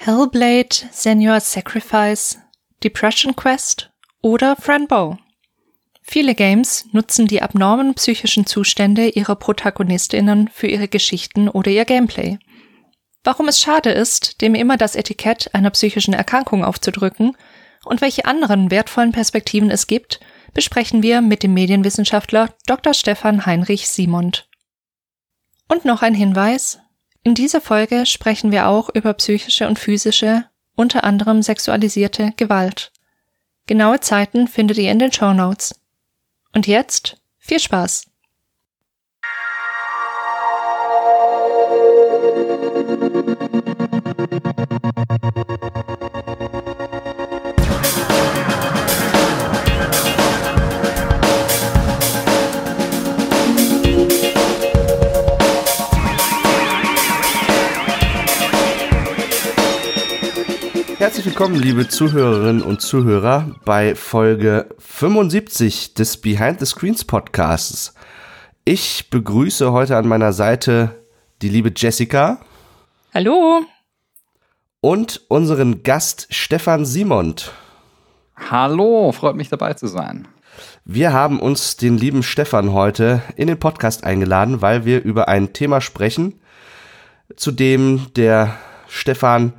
Hellblade, Senua's Sacrifice, Depression Quest oder Franbow. Viele Games nutzen die abnormen psychischen Zustände ihrer Protagonistinnen für ihre Geschichten oder ihr Gameplay. Warum es schade ist, dem immer das Etikett einer psychischen Erkrankung aufzudrücken und welche anderen wertvollen Perspektiven es gibt, besprechen wir mit dem Medienwissenschaftler Dr. Stefan Heinrich Simond. Und noch ein Hinweis. In dieser Folge sprechen wir auch über psychische und physische, unter anderem sexualisierte Gewalt. Genaue Zeiten findet ihr in den Show Notes. Und jetzt viel Spaß! Herzlich willkommen, liebe Zuhörerinnen und Zuhörer, bei Folge 75 des Behind the Screens Podcasts. Ich begrüße heute an meiner Seite die liebe Jessica. Hallo. Und unseren Gast Stefan Simond. Hallo, freut mich dabei zu sein. Wir haben uns den lieben Stefan heute in den Podcast eingeladen, weil wir über ein Thema sprechen, zu dem der Stefan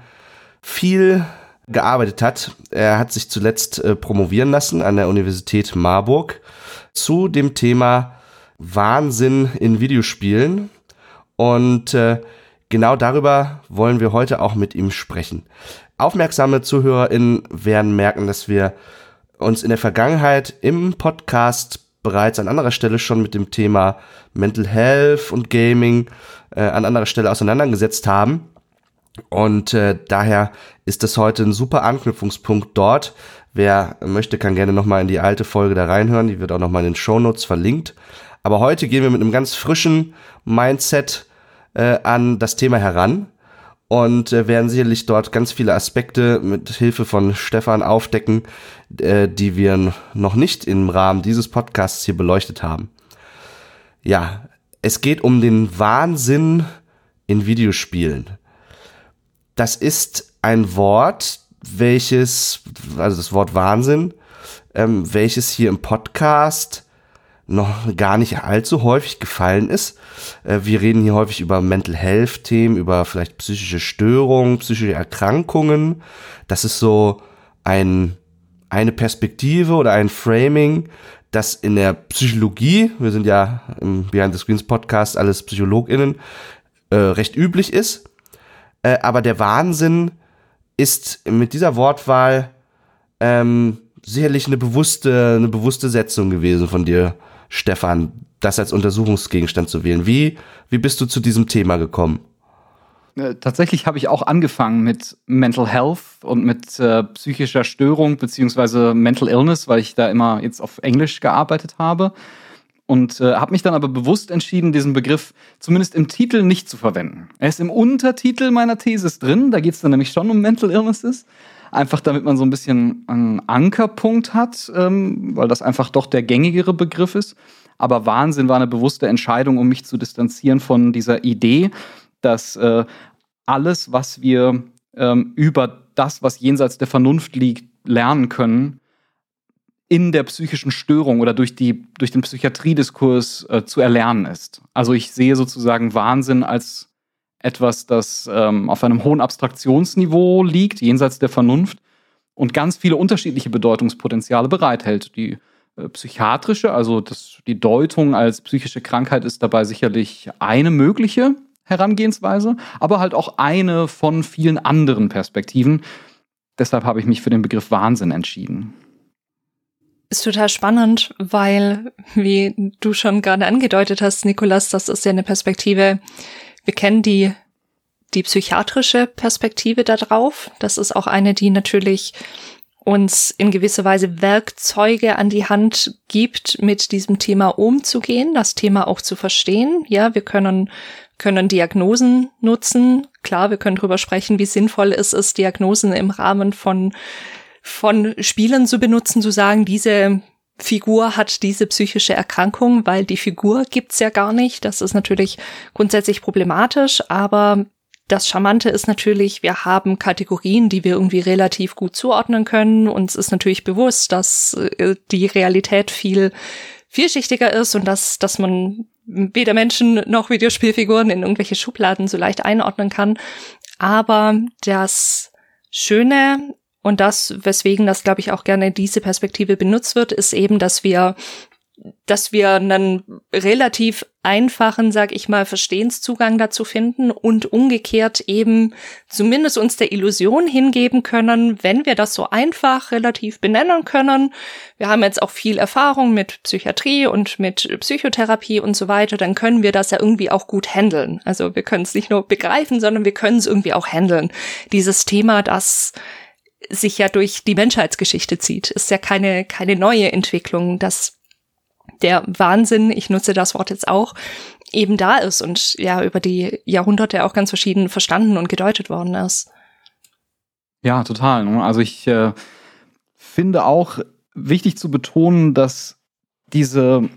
viel gearbeitet hat. Er hat sich zuletzt äh, promovieren lassen an der Universität Marburg zu dem Thema Wahnsinn in Videospielen. Und äh, genau darüber wollen wir heute auch mit ihm sprechen. Aufmerksame ZuhörerInnen werden merken, dass wir uns in der Vergangenheit im Podcast bereits an anderer Stelle schon mit dem Thema Mental Health und Gaming äh, an anderer Stelle auseinandergesetzt haben. Und äh, daher ist das heute ein super Anknüpfungspunkt dort. Wer möchte, kann gerne nochmal in die alte Folge da reinhören. Die wird auch nochmal in den Shownotes verlinkt. Aber heute gehen wir mit einem ganz frischen Mindset äh, an das Thema heran und äh, werden sicherlich dort ganz viele Aspekte mit Hilfe von Stefan aufdecken, äh, die wir noch nicht im Rahmen dieses Podcasts hier beleuchtet haben. Ja, es geht um den Wahnsinn in Videospielen das ist ein Wort, welches, also das Wort Wahnsinn, ähm, welches hier im Podcast noch gar nicht allzu häufig gefallen ist. Äh, wir reden hier häufig über Mental Health Themen, über vielleicht psychische Störungen, psychische Erkrankungen. Das ist so ein, eine Perspektive oder ein Framing, das in der Psychologie, wir sind ja im Behind the Screens Podcast alles PsychologInnen, äh, recht üblich ist. Äh, aber der Wahnsinn ist mit dieser Wortwahl ähm, sicherlich eine bewusste, eine bewusste Setzung gewesen von dir, Stefan, das als Untersuchungsgegenstand zu wählen. Wie, wie bist du zu diesem Thema gekommen? Äh, tatsächlich habe ich auch angefangen mit Mental Health und mit äh, psychischer Störung beziehungsweise Mental Illness, weil ich da immer jetzt auf Englisch gearbeitet habe und äh, habe mich dann aber bewusst entschieden, diesen Begriff zumindest im Titel nicht zu verwenden. Er ist im Untertitel meiner Thesis drin, da geht es dann nämlich schon um Mental Illnesses. Einfach damit man so ein bisschen einen Ankerpunkt hat, ähm, weil das einfach doch der gängigere Begriff ist. Aber Wahnsinn war eine bewusste Entscheidung, um mich zu distanzieren von dieser Idee, dass äh, alles, was wir ähm, über das, was jenseits der Vernunft liegt, lernen können, in der psychischen Störung oder durch, die, durch den Psychiatriediskurs äh, zu erlernen ist. Also ich sehe sozusagen Wahnsinn als etwas, das ähm, auf einem hohen Abstraktionsniveau liegt, jenseits der Vernunft und ganz viele unterschiedliche Bedeutungspotenziale bereithält. Die äh, psychiatrische, also das, die Deutung als psychische Krankheit ist dabei sicherlich eine mögliche Herangehensweise, aber halt auch eine von vielen anderen Perspektiven. Deshalb habe ich mich für den Begriff Wahnsinn entschieden ist total spannend, weil, wie du schon gerade angedeutet hast, Nikolas, das ist ja eine Perspektive, wir kennen die, die psychiatrische Perspektive da drauf. Das ist auch eine, die natürlich uns in gewisser Weise Werkzeuge an die Hand gibt, mit diesem Thema umzugehen, das Thema auch zu verstehen. Ja, wir können, können Diagnosen nutzen. Klar, wir können darüber sprechen, wie sinnvoll es ist, Diagnosen im Rahmen von von Spielern zu benutzen, zu sagen, diese Figur hat diese psychische Erkrankung, weil die Figur gibt's ja gar nicht. Das ist natürlich grundsätzlich problematisch, aber das Charmante ist natürlich, wir haben Kategorien, die wir irgendwie relativ gut zuordnen können. Uns ist natürlich bewusst, dass äh, die Realität viel vielschichtiger ist und dass, dass man weder Menschen noch Videospielfiguren in irgendwelche Schubladen so leicht einordnen kann. Aber das Schöne und das, weswegen das, glaube ich, auch gerne diese Perspektive benutzt wird, ist eben, dass wir dass wir einen relativ einfachen, sag ich mal, Verstehenszugang dazu finden und umgekehrt eben zumindest uns der Illusion hingeben können, wenn wir das so einfach relativ benennen können. Wir haben jetzt auch viel Erfahrung mit Psychiatrie und mit Psychotherapie und so weiter, dann können wir das ja irgendwie auch gut handeln. Also wir können es nicht nur begreifen, sondern wir können es irgendwie auch handeln. Dieses Thema, das sich ja durch die Menschheitsgeschichte zieht, ist ja keine, keine neue Entwicklung, dass der Wahnsinn, ich nutze das Wort jetzt auch, eben da ist und ja über die Jahrhunderte auch ganz verschieden verstanden und gedeutet worden ist. Ja, total. Ne? Also ich äh, finde auch wichtig zu betonen, dass diese,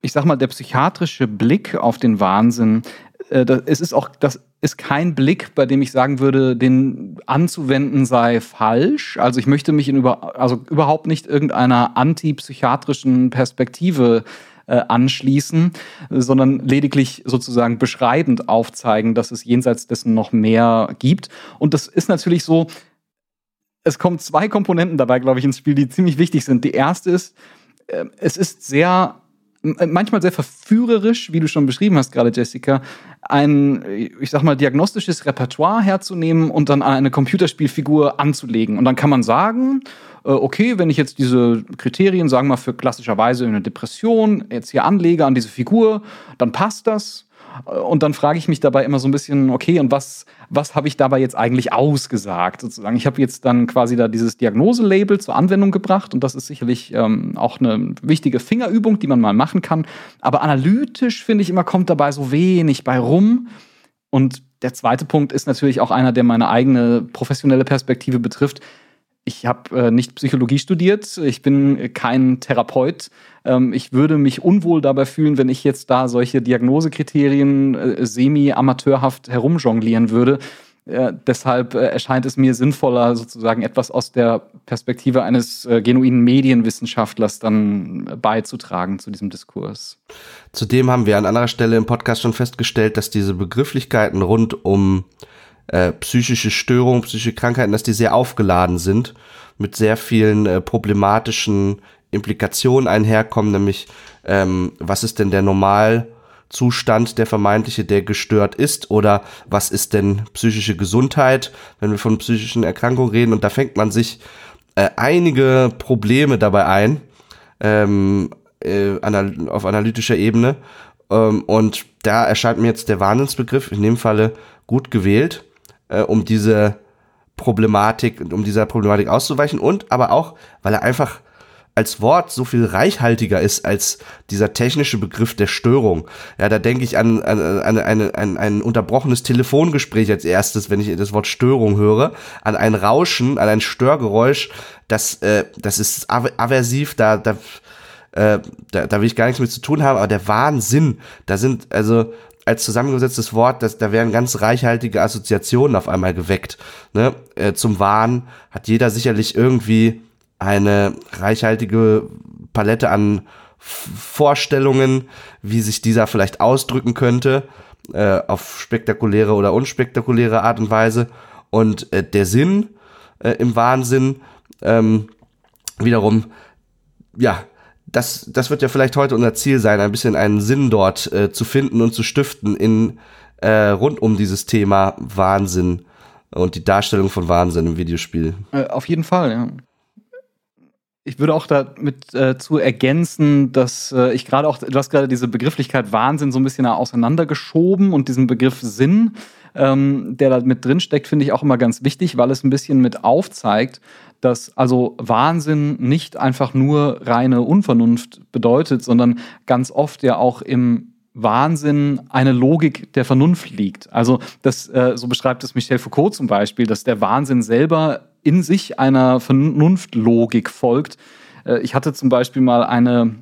ich sag mal, der psychiatrische Blick auf den Wahnsinn, äh, das, es ist auch, das ist kein Blick, bei dem ich sagen würde, den anzuwenden sei falsch. Also ich möchte mich in über, also überhaupt nicht irgendeiner antipsychiatrischen Perspektive äh, anschließen, sondern lediglich sozusagen beschreibend aufzeigen, dass es jenseits dessen noch mehr gibt. Und das ist natürlich so, es kommen zwei Komponenten dabei, glaube ich, ins Spiel, die ziemlich wichtig sind. Die erste ist, äh, es ist sehr manchmal sehr verführerisch, wie du schon beschrieben hast gerade, Jessica, ein, ich sag mal, diagnostisches Repertoire herzunehmen und dann eine Computerspielfigur anzulegen. Und dann kann man sagen, äh, okay, wenn ich jetzt diese Kriterien, sagen wir mal, für klassischerweise eine Depression jetzt hier anlege an diese Figur, dann passt das. Und dann frage ich mich dabei immer so ein bisschen, okay, und was, was habe ich dabei jetzt eigentlich ausgesagt? Sozusagen. Ich habe jetzt dann quasi da dieses Diagnoselabel zur Anwendung gebracht und das ist sicherlich ähm, auch eine wichtige Fingerübung, die man mal machen kann. Aber analytisch finde ich immer, kommt dabei so wenig bei rum. Und der zweite Punkt ist natürlich auch einer, der meine eigene professionelle Perspektive betrifft ich habe äh, nicht Psychologie studiert, ich bin kein Therapeut. Ähm, ich würde mich unwohl dabei fühlen, wenn ich jetzt da solche Diagnosekriterien äh, semi-amateurhaft herumjonglieren würde. Äh, deshalb äh, erscheint es mir sinnvoller, sozusagen etwas aus der Perspektive eines äh, genuinen Medienwissenschaftlers dann beizutragen zu diesem Diskurs. Zudem haben wir an anderer Stelle im Podcast schon festgestellt, dass diese Begrifflichkeiten rund um äh, psychische Störungen, psychische Krankheiten, dass die sehr aufgeladen sind, mit sehr vielen äh, problematischen Implikationen einherkommen, nämlich ähm, was ist denn der Normalzustand, der vermeintliche, der gestört ist, oder was ist denn psychische Gesundheit, wenn wir von psychischen Erkrankungen reden, und da fängt man sich äh, einige Probleme dabei ein, ähm, äh, anal auf analytischer Ebene, ähm, und da erscheint mir jetzt der Wahnsinnsbegriff in dem Falle gut gewählt äh, um diese Problematik, um dieser Problematik auszuweichen und aber auch, weil er einfach als Wort so viel reichhaltiger ist als dieser technische Begriff der Störung. Ja, da denke ich an, an, an, an, an ein unterbrochenes Telefongespräch als erstes, wenn ich das Wort Störung höre, an ein Rauschen, an ein Störgeräusch, das, äh, das ist aversiv, da, da, äh, da, da will ich gar nichts mit zu tun haben, aber der Wahnsinn, da sind, also als zusammengesetztes Wort, dass da werden ganz reichhaltige Assoziationen auf einmal geweckt. Ne? Äh, zum Wahn hat jeder sicherlich irgendwie eine reichhaltige Palette an Vorstellungen, wie sich dieser vielleicht ausdrücken könnte, äh, auf spektakuläre oder unspektakuläre Art und Weise. Und äh, der Sinn äh, im Wahnsinn ähm, wiederum, ja, das, das wird ja vielleicht heute unser Ziel sein, ein bisschen einen Sinn dort äh, zu finden und zu stiften in äh, rund um dieses Thema Wahnsinn und die Darstellung von Wahnsinn im Videospiel. Äh, auf jeden Fall, ja. Ich würde auch damit äh, zu ergänzen, dass äh, ich gerade auch, du hast gerade diese Begrifflichkeit Wahnsinn so ein bisschen auseinandergeschoben und diesen Begriff Sinn, ähm, der da mit drin steckt, finde ich auch immer ganz wichtig, weil es ein bisschen mit aufzeigt, dass also Wahnsinn nicht einfach nur reine Unvernunft bedeutet, sondern ganz oft ja auch im Wahnsinn eine Logik der Vernunft liegt. Also das, äh, so beschreibt es Michel Foucault zum Beispiel, dass der Wahnsinn selber in sich einer Vernunftlogik folgt. Äh, ich hatte zum Beispiel mal eine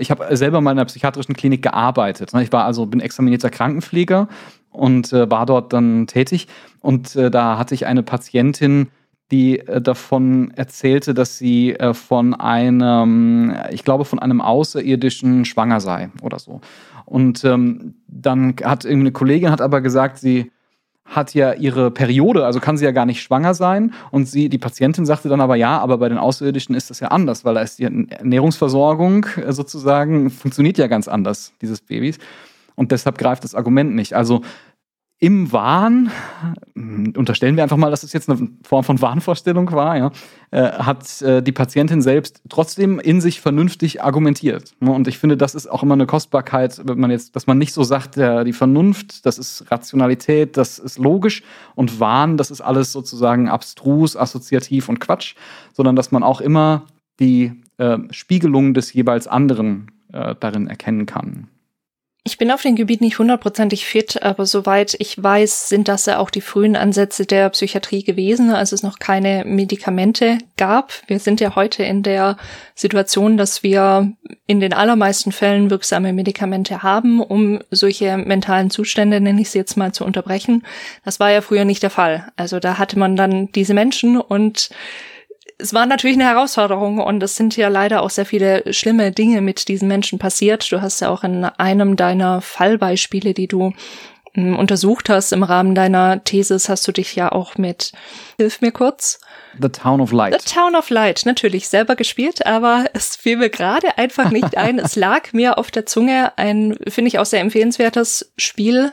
ich habe selber mal in einer psychiatrischen Klinik gearbeitet. Ne? Ich war also, bin examinierter Krankenpfleger und äh, war dort dann tätig. Und äh, da hatte ich eine Patientin, die äh, davon erzählte, dass sie äh, von einem, ich glaube, von einem Außerirdischen schwanger sei oder so. Und ähm, dann hat irgendeine Kollegin hat aber gesagt, sie hat ja ihre Periode, also kann sie ja gar nicht schwanger sein. Und sie, die Patientin sagte dann aber ja, aber bei den Außerirdischen ist das ja anders, weil da ist die Ernährungsversorgung äh, sozusagen, funktioniert ja ganz anders, dieses Babys. Und deshalb greift das Argument nicht. Also im Wahn, unterstellen wir einfach mal, dass es jetzt eine Form von Wahnvorstellung war, ja, äh, hat äh, die Patientin selbst trotzdem in sich vernünftig argumentiert. Und ich finde, das ist auch immer eine Kostbarkeit, wenn man jetzt, dass man nicht so sagt, ja, die Vernunft, das ist Rationalität, das ist logisch und Wahn, das ist alles sozusagen abstrus, assoziativ und Quatsch, sondern dass man auch immer die äh, Spiegelung des jeweils anderen äh, darin erkennen kann. Ich bin auf dem Gebiet nicht hundertprozentig fit, aber soweit ich weiß, sind das ja auch die frühen Ansätze der Psychiatrie gewesen, als es noch keine Medikamente gab. Wir sind ja heute in der Situation, dass wir in den allermeisten Fällen wirksame Medikamente haben, um solche mentalen Zustände, nenne ich sie jetzt mal, zu unterbrechen. Das war ja früher nicht der Fall. Also da hatte man dann diese Menschen und es war natürlich eine Herausforderung und es sind ja leider auch sehr viele schlimme Dinge mit diesen Menschen passiert. Du hast ja auch in einem deiner Fallbeispiele, die du untersucht hast im Rahmen deiner Thesis, hast du dich ja auch mit, hilf mir kurz. The Town of Light. The Town of Light, natürlich selber gespielt, aber es fiel mir gerade einfach nicht ein. es lag mir auf der Zunge ein, finde ich auch sehr empfehlenswertes Spiel.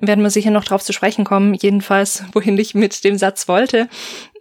Werden wir sicher noch drauf zu sprechen kommen. Jedenfalls, wohin ich mit dem Satz wollte.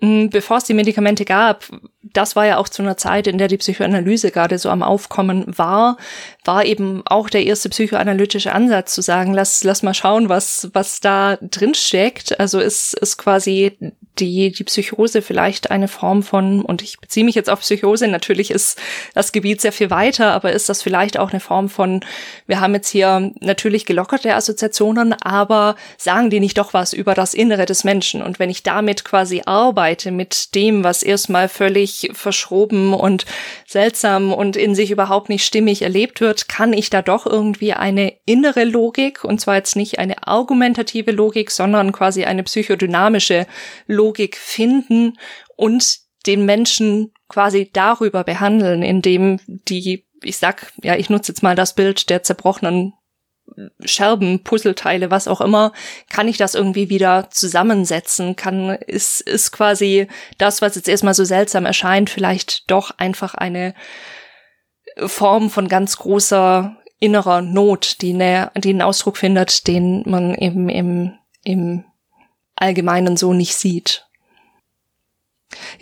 Hm, bevor es die Medikamente gab, das war ja auch zu einer Zeit, in der die Psychoanalyse gerade so am Aufkommen war, war eben auch der erste psychoanalytische Ansatz zu sagen, lass, lass mal schauen, was, was da drin steckt. Also ist, ist quasi die, die Psychose vielleicht eine Form von, und ich beziehe mich jetzt auf Psychose, natürlich ist das Gebiet sehr viel weiter, aber ist das vielleicht auch eine Form von, wir haben jetzt hier natürlich gelockerte Assoziationen, aber sagen die nicht doch was über das Innere des Menschen? Und wenn ich damit quasi arbeite, mit dem, was erstmal völlig verschroben und seltsam und in sich überhaupt nicht stimmig erlebt wird, kann ich da doch irgendwie eine innere Logik, und zwar jetzt nicht eine argumentative Logik, sondern quasi eine psychodynamische Logik finden und den Menschen quasi darüber behandeln, indem die, ich sag, ja, ich nutze jetzt mal das Bild der zerbrochenen Scherben, Puzzleteile, was auch immer, kann ich das irgendwie wieder zusammensetzen? Kann, ist, ist quasi das, was jetzt erstmal so seltsam erscheint, vielleicht doch einfach eine Form von ganz großer innerer Not, die, ne, die einen Ausdruck findet, den man eben im, im Allgemeinen so nicht sieht.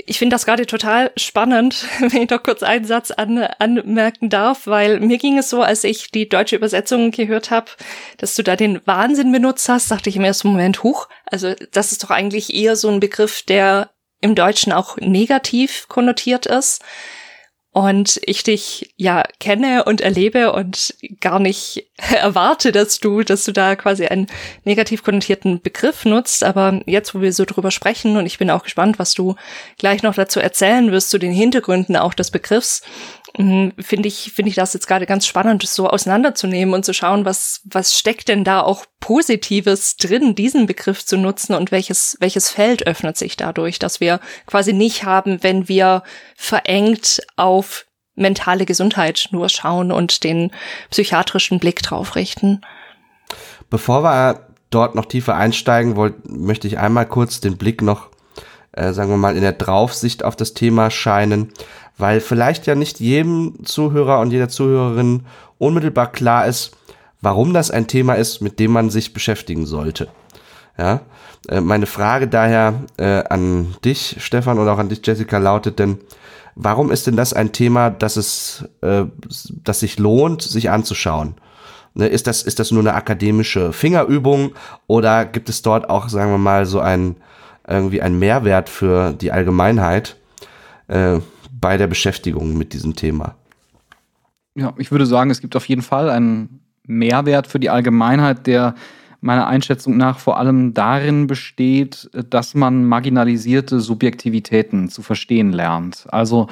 Ich finde das gerade total spannend, wenn ich noch kurz einen Satz an, anmerken darf, weil mir ging es so, als ich die deutsche Übersetzung gehört habe, dass du da den Wahnsinn benutzt hast, dachte ich im ersten Moment, huch, also das ist doch eigentlich eher so ein Begriff, der im Deutschen auch negativ konnotiert ist und ich dich ja kenne und erlebe und gar nicht erwarte, dass du, dass du da quasi einen negativ konnotierten Begriff nutzt. Aber jetzt, wo wir so drüber sprechen und ich bin auch gespannt, was du gleich noch dazu erzählen wirst zu den Hintergründen auch des Begriffs, finde ich, finde ich das jetzt gerade ganz spannend, das so auseinanderzunehmen und zu schauen, was, was steckt denn da auch Positives drin, diesen Begriff zu nutzen und welches, welches Feld öffnet sich dadurch, dass wir quasi nicht haben, wenn wir verengt auf mentale Gesundheit nur schauen und den psychiatrischen Blick drauf richten. Bevor wir dort noch tiefer einsteigen wollt, möchte ich einmal kurz den Blick noch, äh, sagen wir mal, in der Draufsicht auf das Thema scheinen weil vielleicht ja nicht jedem Zuhörer und jeder Zuhörerin unmittelbar klar ist, warum das ein Thema ist, mit dem man sich beschäftigen sollte. Ja, äh, meine Frage daher äh, an dich, Stefan, und auch an dich, Jessica, lautet denn, warum ist denn das ein Thema, das es, äh, das sich lohnt, sich anzuschauen? Ne, ist das, ist das nur eine akademische Fingerübung oder gibt es dort auch, sagen wir mal, so ein, irgendwie ein Mehrwert für die Allgemeinheit? Äh, bei der Beschäftigung mit diesem Thema? Ja, ich würde sagen, es gibt auf jeden Fall einen Mehrwert für die Allgemeinheit, der meiner Einschätzung nach vor allem darin besteht, dass man marginalisierte Subjektivitäten zu verstehen lernt. Also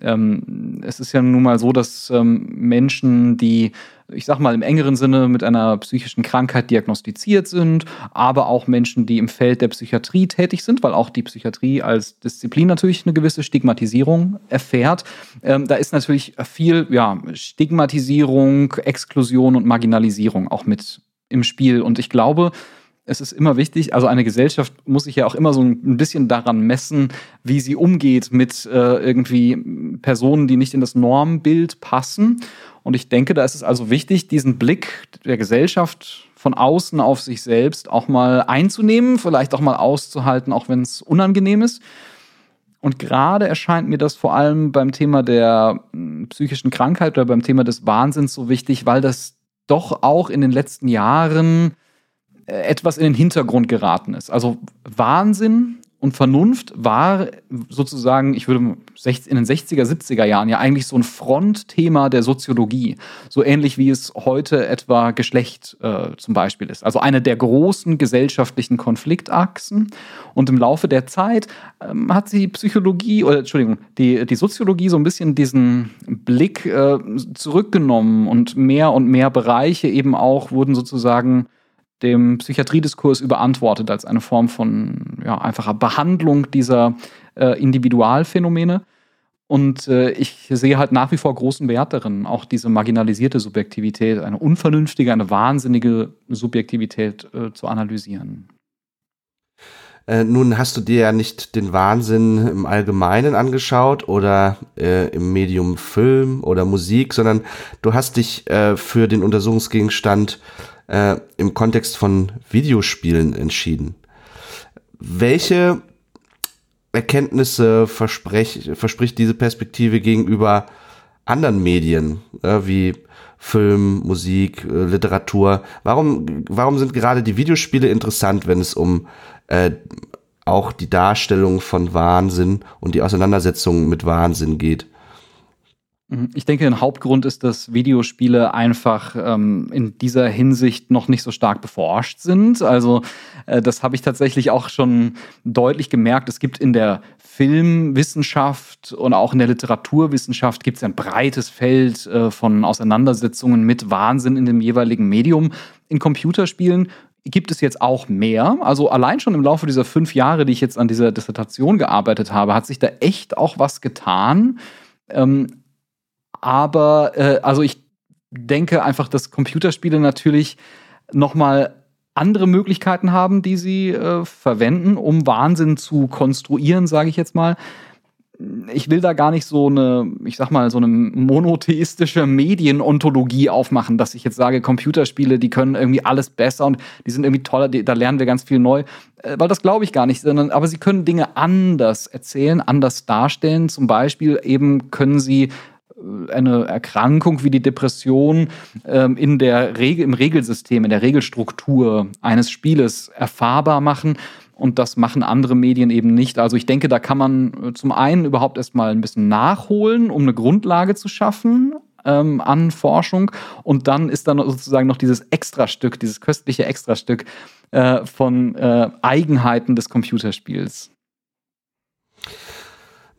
ähm, es ist ja nun mal so, dass ähm, Menschen, die ich sag mal, im engeren Sinne mit einer psychischen Krankheit diagnostiziert sind, aber auch Menschen, die im Feld der Psychiatrie tätig sind, weil auch die Psychiatrie als Disziplin natürlich eine gewisse Stigmatisierung erfährt. Ähm, da ist natürlich viel ja, Stigmatisierung, Exklusion und Marginalisierung auch mit im Spiel. Und ich glaube, es ist immer wichtig, also eine Gesellschaft muss sich ja auch immer so ein bisschen daran messen, wie sie umgeht mit äh, irgendwie Personen, die nicht in das Normbild passen. Und ich denke, da ist es also wichtig, diesen Blick der Gesellschaft von außen auf sich selbst auch mal einzunehmen, vielleicht auch mal auszuhalten, auch wenn es unangenehm ist. Und gerade erscheint mir das vor allem beim Thema der hm, psychischen Krankheit oder beim Thema des Wahnsinns so wichtig, weil das doch auch in den letzten Jahren etwas in den Hintergrund geraten ist. Also Wahnsinn und Vernunft war sozusagen, ich würde in den 60er, 70er Jahren ja eigentlich so ein Frontthema der Soziologie. So ähnlich wie es heute etwa Geschlecht äh, zum Beispiel ist. Also eine der großen gesellschaftlichen Konfliktachsen. Und im Laufe der Zeit ähm, hat die Psychologie, oder Entschuldigung, die, die Soziologie so ein bisschen diesen Blick äh, zurückgenommen und mehr und mehr Bereiche eben auch wurden sozusagen dem Psychiatriediskurs überantwortet als eine Form von ja, einfacher Behandlung dieser äh, Individualphänomene. Und äh, ich sehe halt nach wie vor großen Wert darin, auch diese marginalisierte Subjektivität, eine unvernünftige, eine wahnsinnige Subjektivität äh, zu analysieren. Äh, nun hast du dir ja nicht den Wahnsinn im Allgemeinen angeschaut oder äh, im Medium Film oder Musik, sondern du hast dich äh, für den Untersuchungsgegenstand äh, im Kontext von Videospielen entschieden. Welche Erkenntnisse verspricht diese Perspektive gegenüber anderen Medien, äh, wie Film, Musik, äh, Literatur? Warum, warum sind gerade die Videospiele interessant, wenn es um äh, auch die Darstellung von Wahnsinn und die Auseinandersetzung mit Wahnsinn geht? Mhm. Ich denke, ein Hauptgrund ist, dass Videospiele einfach ähm, in dieser Hinsicht noch nicht so stark beforscht sind. Also äh, das habe ich tatsächlich auch schon deutlich gemerkt. Es gibt in der Filmwissenschaft und auch in der Literaturwissenschaft gibt es ein breites Feld äh, von Auseinandersetzungen mit Wahnsinn in dem jeweiligen Medium. In Computerspielen gibt es jetzt auch mehr. Also allein schon im Laufe dieser fünf Jahre, die ich jetzt an dieser Dissertation gearbeitet habe, hat sich da echt auch was getan. Ähm, aber äh, also ich denke einfach, dass Computerspiele natürlich nochmal andere Möglichkeiten haben, die sie äh, verwenden, um Wahnsinn zu konstruieren, sage ich jetzt mal. Ich will da gar nicht so eine, ich sag mal, so eine monotheistische Medienontologie aufmachen, dass ich jetzt sage, Computerspiele, die können irgendwie alles besser und die sind irgendwie toller, die, da lernen wir ganz viel neu. Äh, weil das glaube ich gar nicht, sondern aber sie können Dinge anders erzählen, anders darstellen. Zum Beispiel eben können sie eine Erkrankung wie die Depression ähm, in der Regel, im Regelsystem, in der Regelstruktur eines Spieles erfahrbar machen. Und das machen andere Medien eben nicht. Also ich denke, da kann man äh, zum einen überhaupt erstmal ein bisschen nachholen, um eine Grundlage zu schaffen ähm, an Forschung. Und dann ist dann sozusagen noch dieses Extrastück, dieses köstliche Extrastück äh, von äh, Eigenheiten des Computerspiels.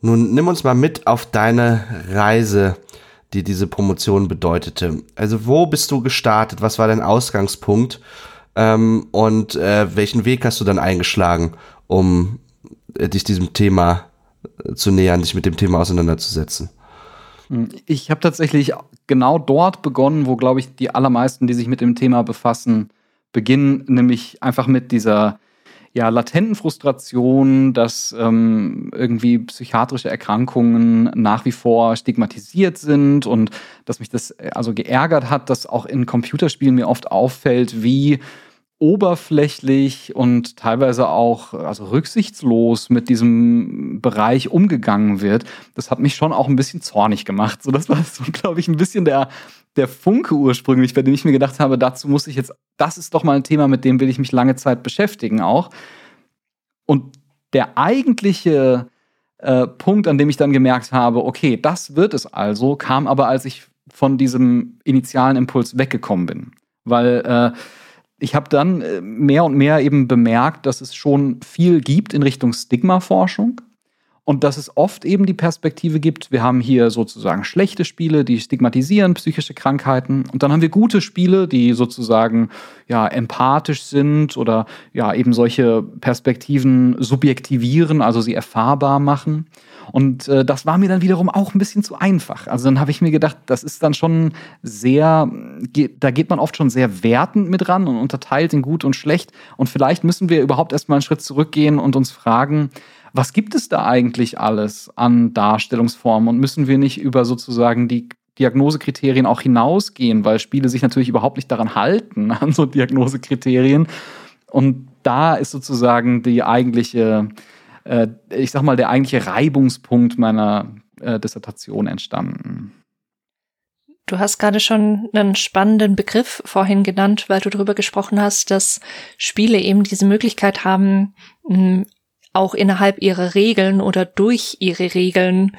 Nun nimm uns mal mit auf deine Reise, die diese Promotion bedeutete. Also wo bist du gestartet? Was war dein Ausgangspunkt? Ähm, und äh, welchen Weg hast du dann eingeschlagen, um äh, dich diesem Thema äh, zu nähern, dich mit dem Thema auseinanderzusetzen? Hm, ich habe tatsächlich genau dort begonnen, wo, glaube ich, die allermeisten, die sich mit dem Thema befassen, beginnen, nämlich einfach mit dieser ja, latenten Frustration, dass ähm, irgendwie psychiatrische Erkrankungen nach wie vor stigmatisiert sind und dass mich das äh, also geärgert hat, dass auch in Computerspielen mir oft auffällt, wie oberflächlich und teilweise auch also rücksichtslos mit diesem Bereich umgegangen wird, das hat mich schon auch ein bisschen zornig gemacht. So, das war so, glaube ich, ein bisschen der, der Funke ursprünglich, bei dem ich mir gedacht habe, dazu muss ich jetzt, das ist doch mal ein Thema, mit dem will ich mich lange Zeit beschäftigen auch. Und der eigentliche äh, Punkt, an dem ich dann gemerkt habe, okay, das wird es also, kam aber, als ich von diesem initialen Impuls weggekommen bin. Weil äh, ich habe dann äh, mehr und mehr eben bemerkt, dass es schon viel gibt in Richtung Stigma-Forschung. Und dass es oft eben die Perspektive gibt, wir haben hier sozusagen schlechte Spiele, die stigmatisieren psychische Krankheiten und dann haben wir gute Spiele, die sozusagen ja empathisch sind oder ja eben solche Perspektiven subjektivieren, also sie erfahrbar machen. Und äh, das war mir dann wiederum auch ein bisschen zu einfach. Also dann habe ich mir gedacht, das ist dann schon sehr, da geht man oft schon sehr wertend mit ran und unterteilt in gut und schlecht. Und vielleicht müssen wir überhaupt erstmal einen Schritt zurückgehen und uns fragen, was gibt es da eigentlich alles an Darstellungsformen und müssen wir nicht über sozusagen die Diagnosekriterien auch hinausgehen, weil Spiele sich natürlich überhaupt nicht daran halten, an so Diagnosekriterien. Und da ist sozusagen die eigentliche, äh, ich sag mal, der eigentliche Reibungspunkt meiner äh, Dissertation entstanden. Du hast gerade schon einen spannenden Begriff vorhin genannt, weil du darüber gesprochen hast, dass Spiele eben diese Möglichkeit haben, auch innerhalb ihrer Regeln oder durch ihre Regeln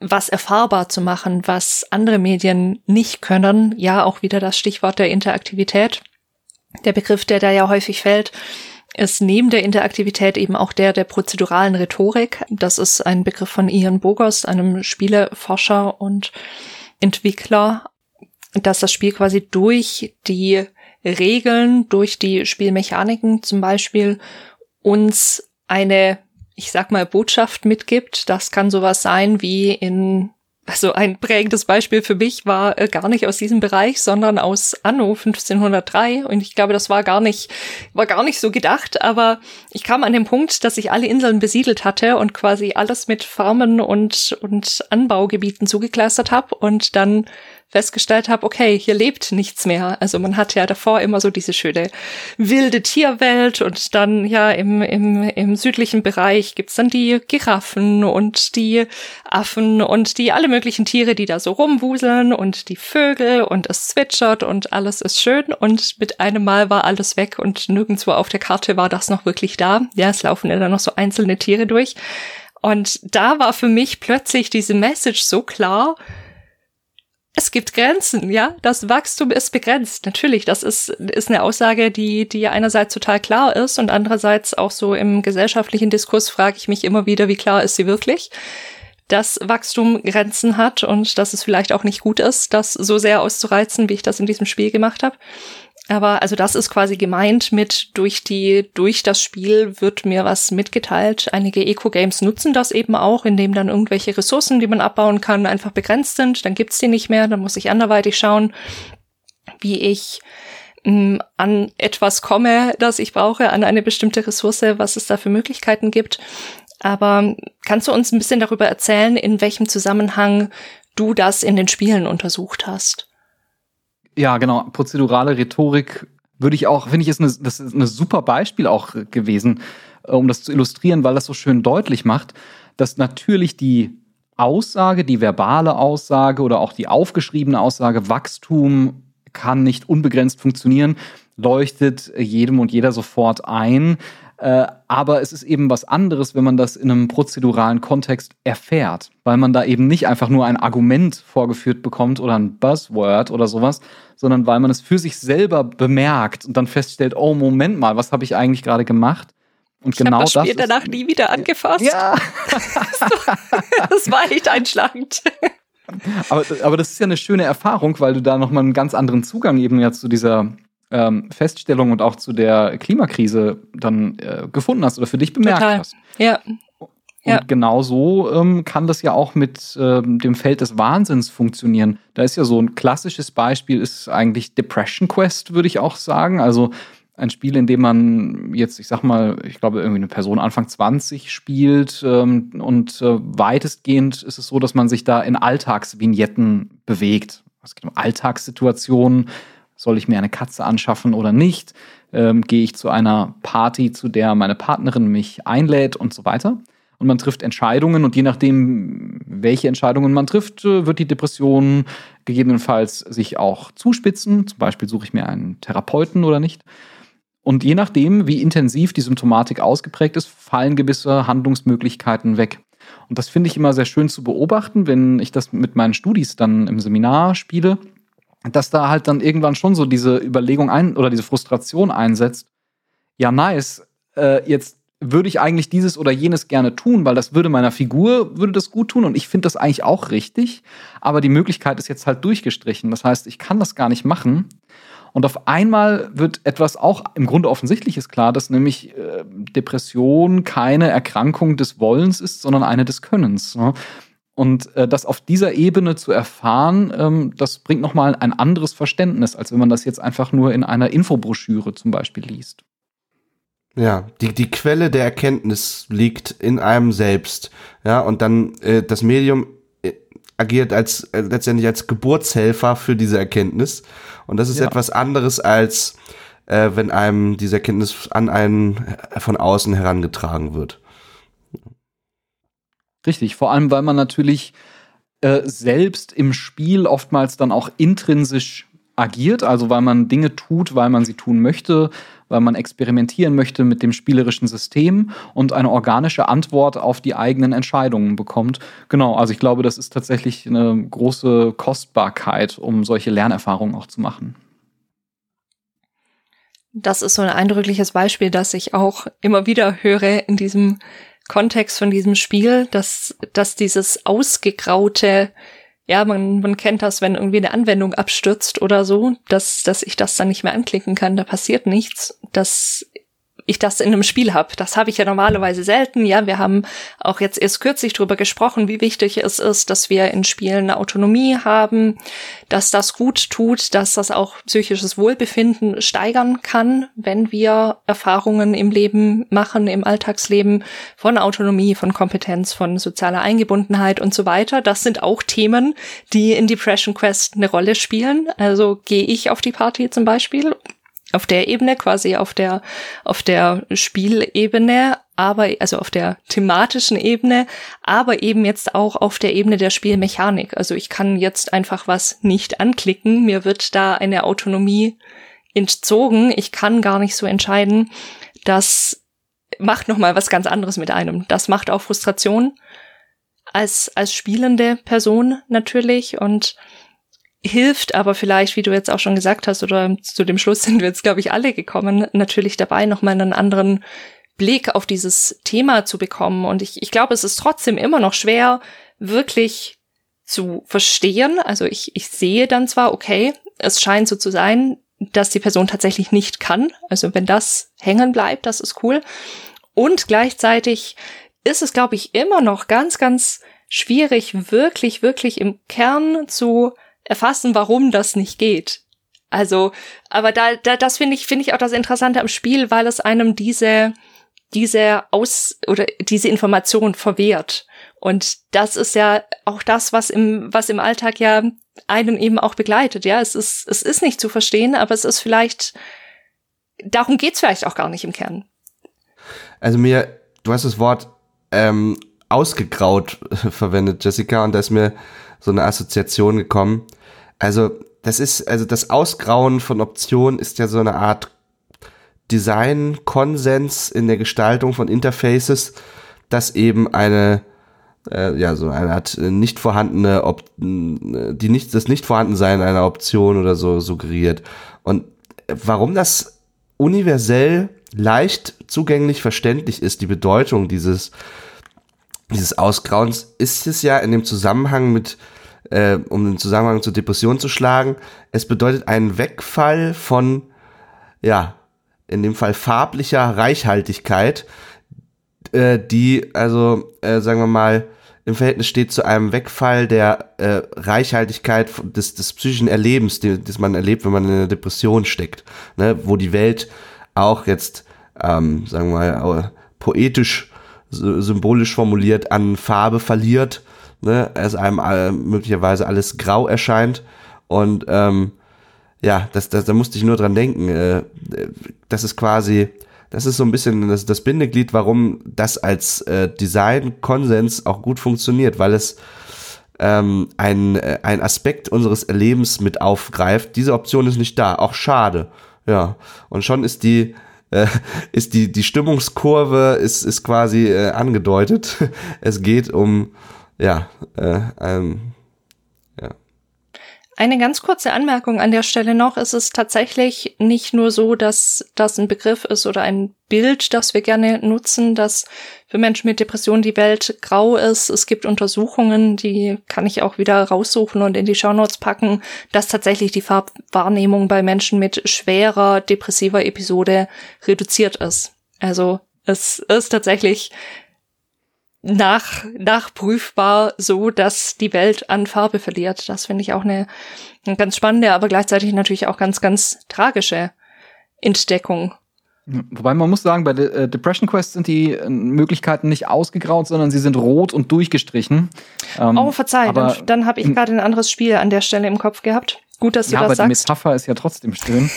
was erfahrbar zu machen, was andere Medien nicht können. Ja, auch wieder das Stichwort der Interaktivität. Der Begriff, der da ja häufig fällt, ist neben der Interaktivität eben auch der der prozeduralen Rhetorik. Das ist ein Begriff von Ian Bogos, einem Spieleforscher und Entwickler, dass das Spiel quasi durch die Regeln, durch die Spielmechaniken zum Beispiel uns eine, ich sag mal, Botschaft mitgibt. Das kann sowas sein wie in also ein prägendes Beispiel für mich war äh, gar nicht aus diesem Bereich, sondern aus Anno 1503 und ich glaube, das war gar nicht war gar nicht so gedacht, aber ich kam an den Punkt, dass ich alle Inseln besiedelt hatte und quasi alles mit Farmen und und Anbaugebieten zugekleistert habe und dann festgestellt habe, okay, hier lebt nichts mehr. Also man hat ja davor immer so diese schöne wilde Tierwelt und dann ja im, im, im südlichen Bereich gibt's dann die Giraffen und die Affen und die alle möglichen Tiere, die da so rumwuseln und die Vögel und es zwitschert und alles ist schön und mit einem Mal war alles weg und nirgendwo auf der Karte war das noch wirklich da. Ja, es laufen ja dann noch so einzelne Tiere durch. Und da war für mich plötzlich diese Message so klar, es gibt Grenzen, ja. Das Wachstum ist begrenzt. Natürlich, das ist, ist eine Aussage, die, die einerseits total klar ist und andererseits auch so im gesellschaftlichen Diskurs frage ich mich immer wieder, wie klar ist sie wirklich? Dass Wachstum Grenzen hat und dass es vielleicht auch nicht gut ist, das so sehr auszureizen, wie ich das in diesem Spiel gemacht habe. Aber also das ist quasi gemeint mit durch die, durch das Spiel wird mir was mitgeteilt. Einige Eco-Games nutzen das eben auch, indem dann irgendwelche Ressourcen, die man abbauen kann, einfach begrenzt sind. Dann gibt's die nicht mehr, dann muss ich anderweitig schauen, wie ich mm, an etwas komme, das ich brauche, an eine bestimmte Ressource, was es da für Möglichkeiten gibt. Aber kannst du uns ein bisschen darüber erzählen, in welchem Zusammenhang du das in den Spielen untersucht hast? Ja, genau. Prozedurale Rhetorik würde ich auch, finde ich, ist eine, das ist ein super Beispiel auch gewesen, äh, um das zu illustrieren, weil das so schön deutlich macht, dass natürlich die Aussage, die verbale Aussage oder auch die aufgeschriebene Aussage, Wachstum kann nicht unbegrenzt funktionieren, leuchtet jedem und jeder sofort ein. Äh, aber es ist eben was anderes, wenn man das in einem prozeduralen Kontext erfährt, weil man da eben nicht einfach nur ein Argument vorgeführt bekommt oder ein Buzzword oder sowas, sondern weil man es für sich selber bemerkt und dann feststellt, oh Moment mal, was habe ich eigentlich gerade gemacht? Und ich genau das Spiel das danach nie wieder angefasst. Ja. das war echt einschlagend. Aber, aber das ist ja eine schöne Erfahrung, weil du da nochmal einen ganz anderen Zugang eben ja zu dieser ähm, Feststellung und auch zu der Klimakrise dann äh, gefunden hast oder für dich bemerkt Total. hast. Ja. Und ja. genau so ähm, kann das ja auch mit ähm, dem Feld des Wahnsinns funktionieren. Da ist ja so ein klassisches Beispiel, ist eigentlich Depression Quest, würde ich auch sagen. Also ein Spiel, in dem man jetzt, ich sag mal, ich glaube, irgendwie eine Person Anfang 20 spielt ähm, und äh, weitestgehend ist es so, dass man sich da in Alltagsvignetten bewegt. Es geht um Alltagssituationen, soll ich mir eine Katze anschaffen oder nicht? Ähm, gehe ich zu einer Party, zu der meine Partnerin mich einlädt und so weiter? Und man trifft Entscheidungen und je nachdem, welche Entscheidungen man trifft, äh, wird die Depression gegebenenfalls sich auch zuspitzen. Zum Beispiel suche ich mir einen Therapeuten oder nicht. Und je nachdem, wie intensiv die Symptomatik ausgeprägt ist, fallen gewisse Handlungsmöglichkeiten weg. Und das finde ich immer sehr schön zu beobachten, wenn ich das mit meinen Studis dann im Seminar spiele dass da halt dann irgendwann schon so diese Überlegung ein oder diese Frustration einsetzt. Ja, nice. Äh, jetzt würde ich eigentlich dieses oder jenes gerne tun, weil das würde meiner Figur, würde das gut tun und ich finde das eigentlich auch richtig. Aber die Möglichkeit ist jetzt halt durchgestrichen. Das heißt, ich kann das gar nicht machen. Und auf einmal wird etwas auch im Grunde offensichtliches klar, dass nämlich äh, Depression keine Erkrankung des Wollens ist, sondern eine des Könnens. Ne? Und äh, das auf dieser Ebene zu erfahren, ähm, das bringt nochmal ein anderes Verständnis, als wenn man das jetzt einfach nur in einer Infobroschüre zum Beispiel liest. Ja, die, die Quelle der Erkenntnis liegt in einem selbst. Ja, und dann äh, das Medium äh, agiert als äh, letztendlich als Geburtshelfer für diese Erkenntnis. Und das ist ja. etwas anderes als äh, wenn einem diese Erkenntnis an einen äh, von außen herangetragen wird. Richtig, vor allem weil man natürlich äh, selbst im Spiel oftmals dann auch intrinsisch agiert, also weil man Dinge tut, weil man sie tun möchte, weil man experimentieren möchte mit dem spielerischen System und eine organische Antwort auf die eigenen Entscheidungen bekommt. Genau, also ich glaube, das ist tatsächlich eine große Kostbarkeit, um solche Lernerfahrungen auch zu machen. Das ist so ein eindrückliches Beispiel, das ich auch immer wieder höre in diesem Kontext von diesem Spiel, dass, dass dieses ausgegraute, ja, man, man kennt das, wenn irgendwie eine Anwendung abstürzt oder so, dass, dass ich das dann nicht mehr anklicken kann, da passiert nichts, dass ich das in einem Spiel habe. Das habe ich ja normalerweise selten. Ja, wir haben auch jetzt erst kürzlich drüber gesprochen, wie wichtig es ist, dass wir in Spielen Autonomie haben, dass das gut tut, dass das auch psychisches Wohlbefinden steigern kann, wenn wir Erfahrungen im Leben machen, im Alltagsleben von Autonomie, von Kompetenz, von sozialer Eingebundenheit und so weiter. Das sind auch Themen, die in Depression Quest eine Rolle spielen. Also gehe ich auf die Party zum Beispiel auf der Ebene, quasi auf der, auf der Spielebene, aber, also auf der thematischen Ebene, aber eben jetzt auch auf der Ebene der Spielmechanik. Also ich kann jetzt einfach was nicht anklicken. Mir wird da eine Autonomie entzogen. Ich kann gar nicht so entscheiden. Das macht nochmal was ganz anderes mit einem. Das macht auch Frustration als, als spielende Person natürlich und hilft aber vielleicht, wie du jetzt auch schon gesagt hast, oder zu dem Schluss sind wir jetzt, glaube ich, alle gekommen, natürlich dabei, nochmal einen anderen Blick auf dieses Thema zu bekommen. Und ich, ich glaube, es ist trotzdem immer noch schwer, wirklich zu verstehen. Also ich, ich sehe dann zwar, okay, es scheint so zu sein, dass die Person tatsächlich nicht kann. Also wenn das hängen bleibt, das ist cool. Und gleichzeitig ist es, glaube ich, immer noch ganz, ganz schwierig, wirklich, wirklich im Kern zu erfassen, warum das nicht geht. Also, aber da, da das finde ich, finde ich auch das Interessante am Spiel, weil es einem diese, diese Aus- oder diese Information verwehrt. Und das ist ja auch das, was im, was im Alltag ja einen eben auch begleitet. Ja, es ist, es ist nicht zu verstehen, aber es ist vielleicht, darum geht's vielleicht auch gar nicht im Kern. Also mir, du hast das Wort ähm, ausgegraut verwendet, Jessica, und da ist mir so eine Assoziation gekommen. Also, das ist, also das Ausgrauen von Optionen ist ja so eine Art Design-Konsens in der Gestaltung von Interfaces, dass eben eine, äh, ja, so eine Art nicht vorhandene, Op die nicht, das Nicht-Vorhandensein einer Option oder so suggeriert. Und warum das universell leicht zugänglich verständlich ist, die Bedeutung dieses, dieses Ausgrauens, ist es ja in dem Zusammenhang mit äh, um den Zusammenhang zur Depression zu schlagen. Es bedeutet einen Wegfall von, ja, in dem Fall farblicher Reichhaltigkeit, äh, die, also, äh, sagen wir mal, im Verhältnis steht zu einem Wegfall der äh, Reichhaltigkeit des, des psychischen Erlebens, das man erlebt, wenn man in einer Depression steckt, ne? wo die Welt auch jetzt, ähm, sagen wir mal, poetisch, symbolisch formuliert, an Farbe verliert ne, es einem möglicherweise alles grau erscheint und ähm, ja, das, das, da musste ich nur dran denken. Äh, das ist quasi, das ist so ein bisschen das, das Bindeglied, warum das als äh, Design-Konsens auch gut funktioniert, weil es ähm, ein, äh, ein Aspekt unseres Erlebens mit aufgreift. Diese Option ist nicht da, auch schade. Ja, und schon ist die äh, ist die die Stimmungskurve ist ist quasi äh, angedeutet. Es geht um ja, äh, ähm, ja. Eine ganz kurze Anmerkung an der Stelle noch. Es ist tatsächlich nicht nur so, dass das ein Begriff ist oder ein Bild, das wir gerne nutzen, dass für Menschen mit Depressionen die Welt grau ist. Es gibt Untersuchungen, die kann ich auch wieder raussuchen und in die Shownotes packen, dass tatsächlich die Farbwahrnehmung bei Menschen mit schwerer depressiver Episode reduziert ist. Also es ist tatsächlich nach, nachprüfbar so, dass die Welt an Farbe verliert. Das finde ich auch eine, eine ganz spannende, aber gleichzeitig natürlich auch ganz, ganz tragische Entdeckung. Wobei man muss sagen, bei De äh, Depression Quest sind die äh, Möglichkeiten nicht ausgegraut, sondern sie sind rot und durchgestrichen. Ähm, oh, verzeih, dann, dann habe ich gerade ein anderes Spiel an der Stelle im Kopf gehabt. Gut, dass du ja, das aber sagst. die Metapher ist ja trotzdem schön.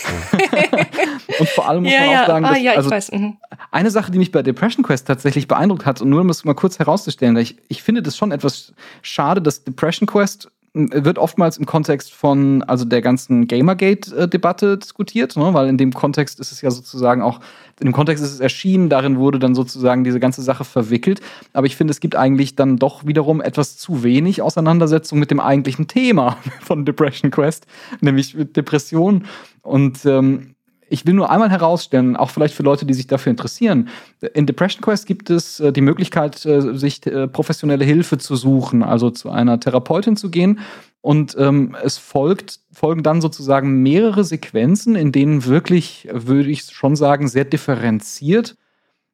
und vor allem muss ja, man ja. auch sagen, ah, dass, ja, ich also weiß. Mhm. eine Sache, die mich bei Depression Quest tatsächlich beeindruckt hat, und nur um es mal kurz herauszustellen, ich, ich finde das schon etwas schade, dass Depression Quest wird oftmals im Kontext von also der ganzen Gamergate-Debatte diskutiert, ne? weil in dem Kontext ist es ja sozusagen auch, in dem Kontext ist es erschienen, darin wurde dann sozusagen diese ganze Sache verwickelt. Aber ich finde, es gibt eigentlich dann doch wiederum etwas zu wenig Auseinandersetzung mit dem eigentlichen Thema von Depression Quest, nämlich mit Depressionen. Und ähm, ich will nur einmal herausstellen, auch vielleicht für Leute, die sich dafür interessieren. In Depression Quest gibt es äh, die Möglichkeit, äh, sich äh, professionelle Hilfe zu suchen, also zu einer Therapeutin zu gehen. Und ähm, es folgt, folgen dann sozusagen mehrere Sequenzen, in denen wirklich, würde ich schon sagen, sehr differenziert,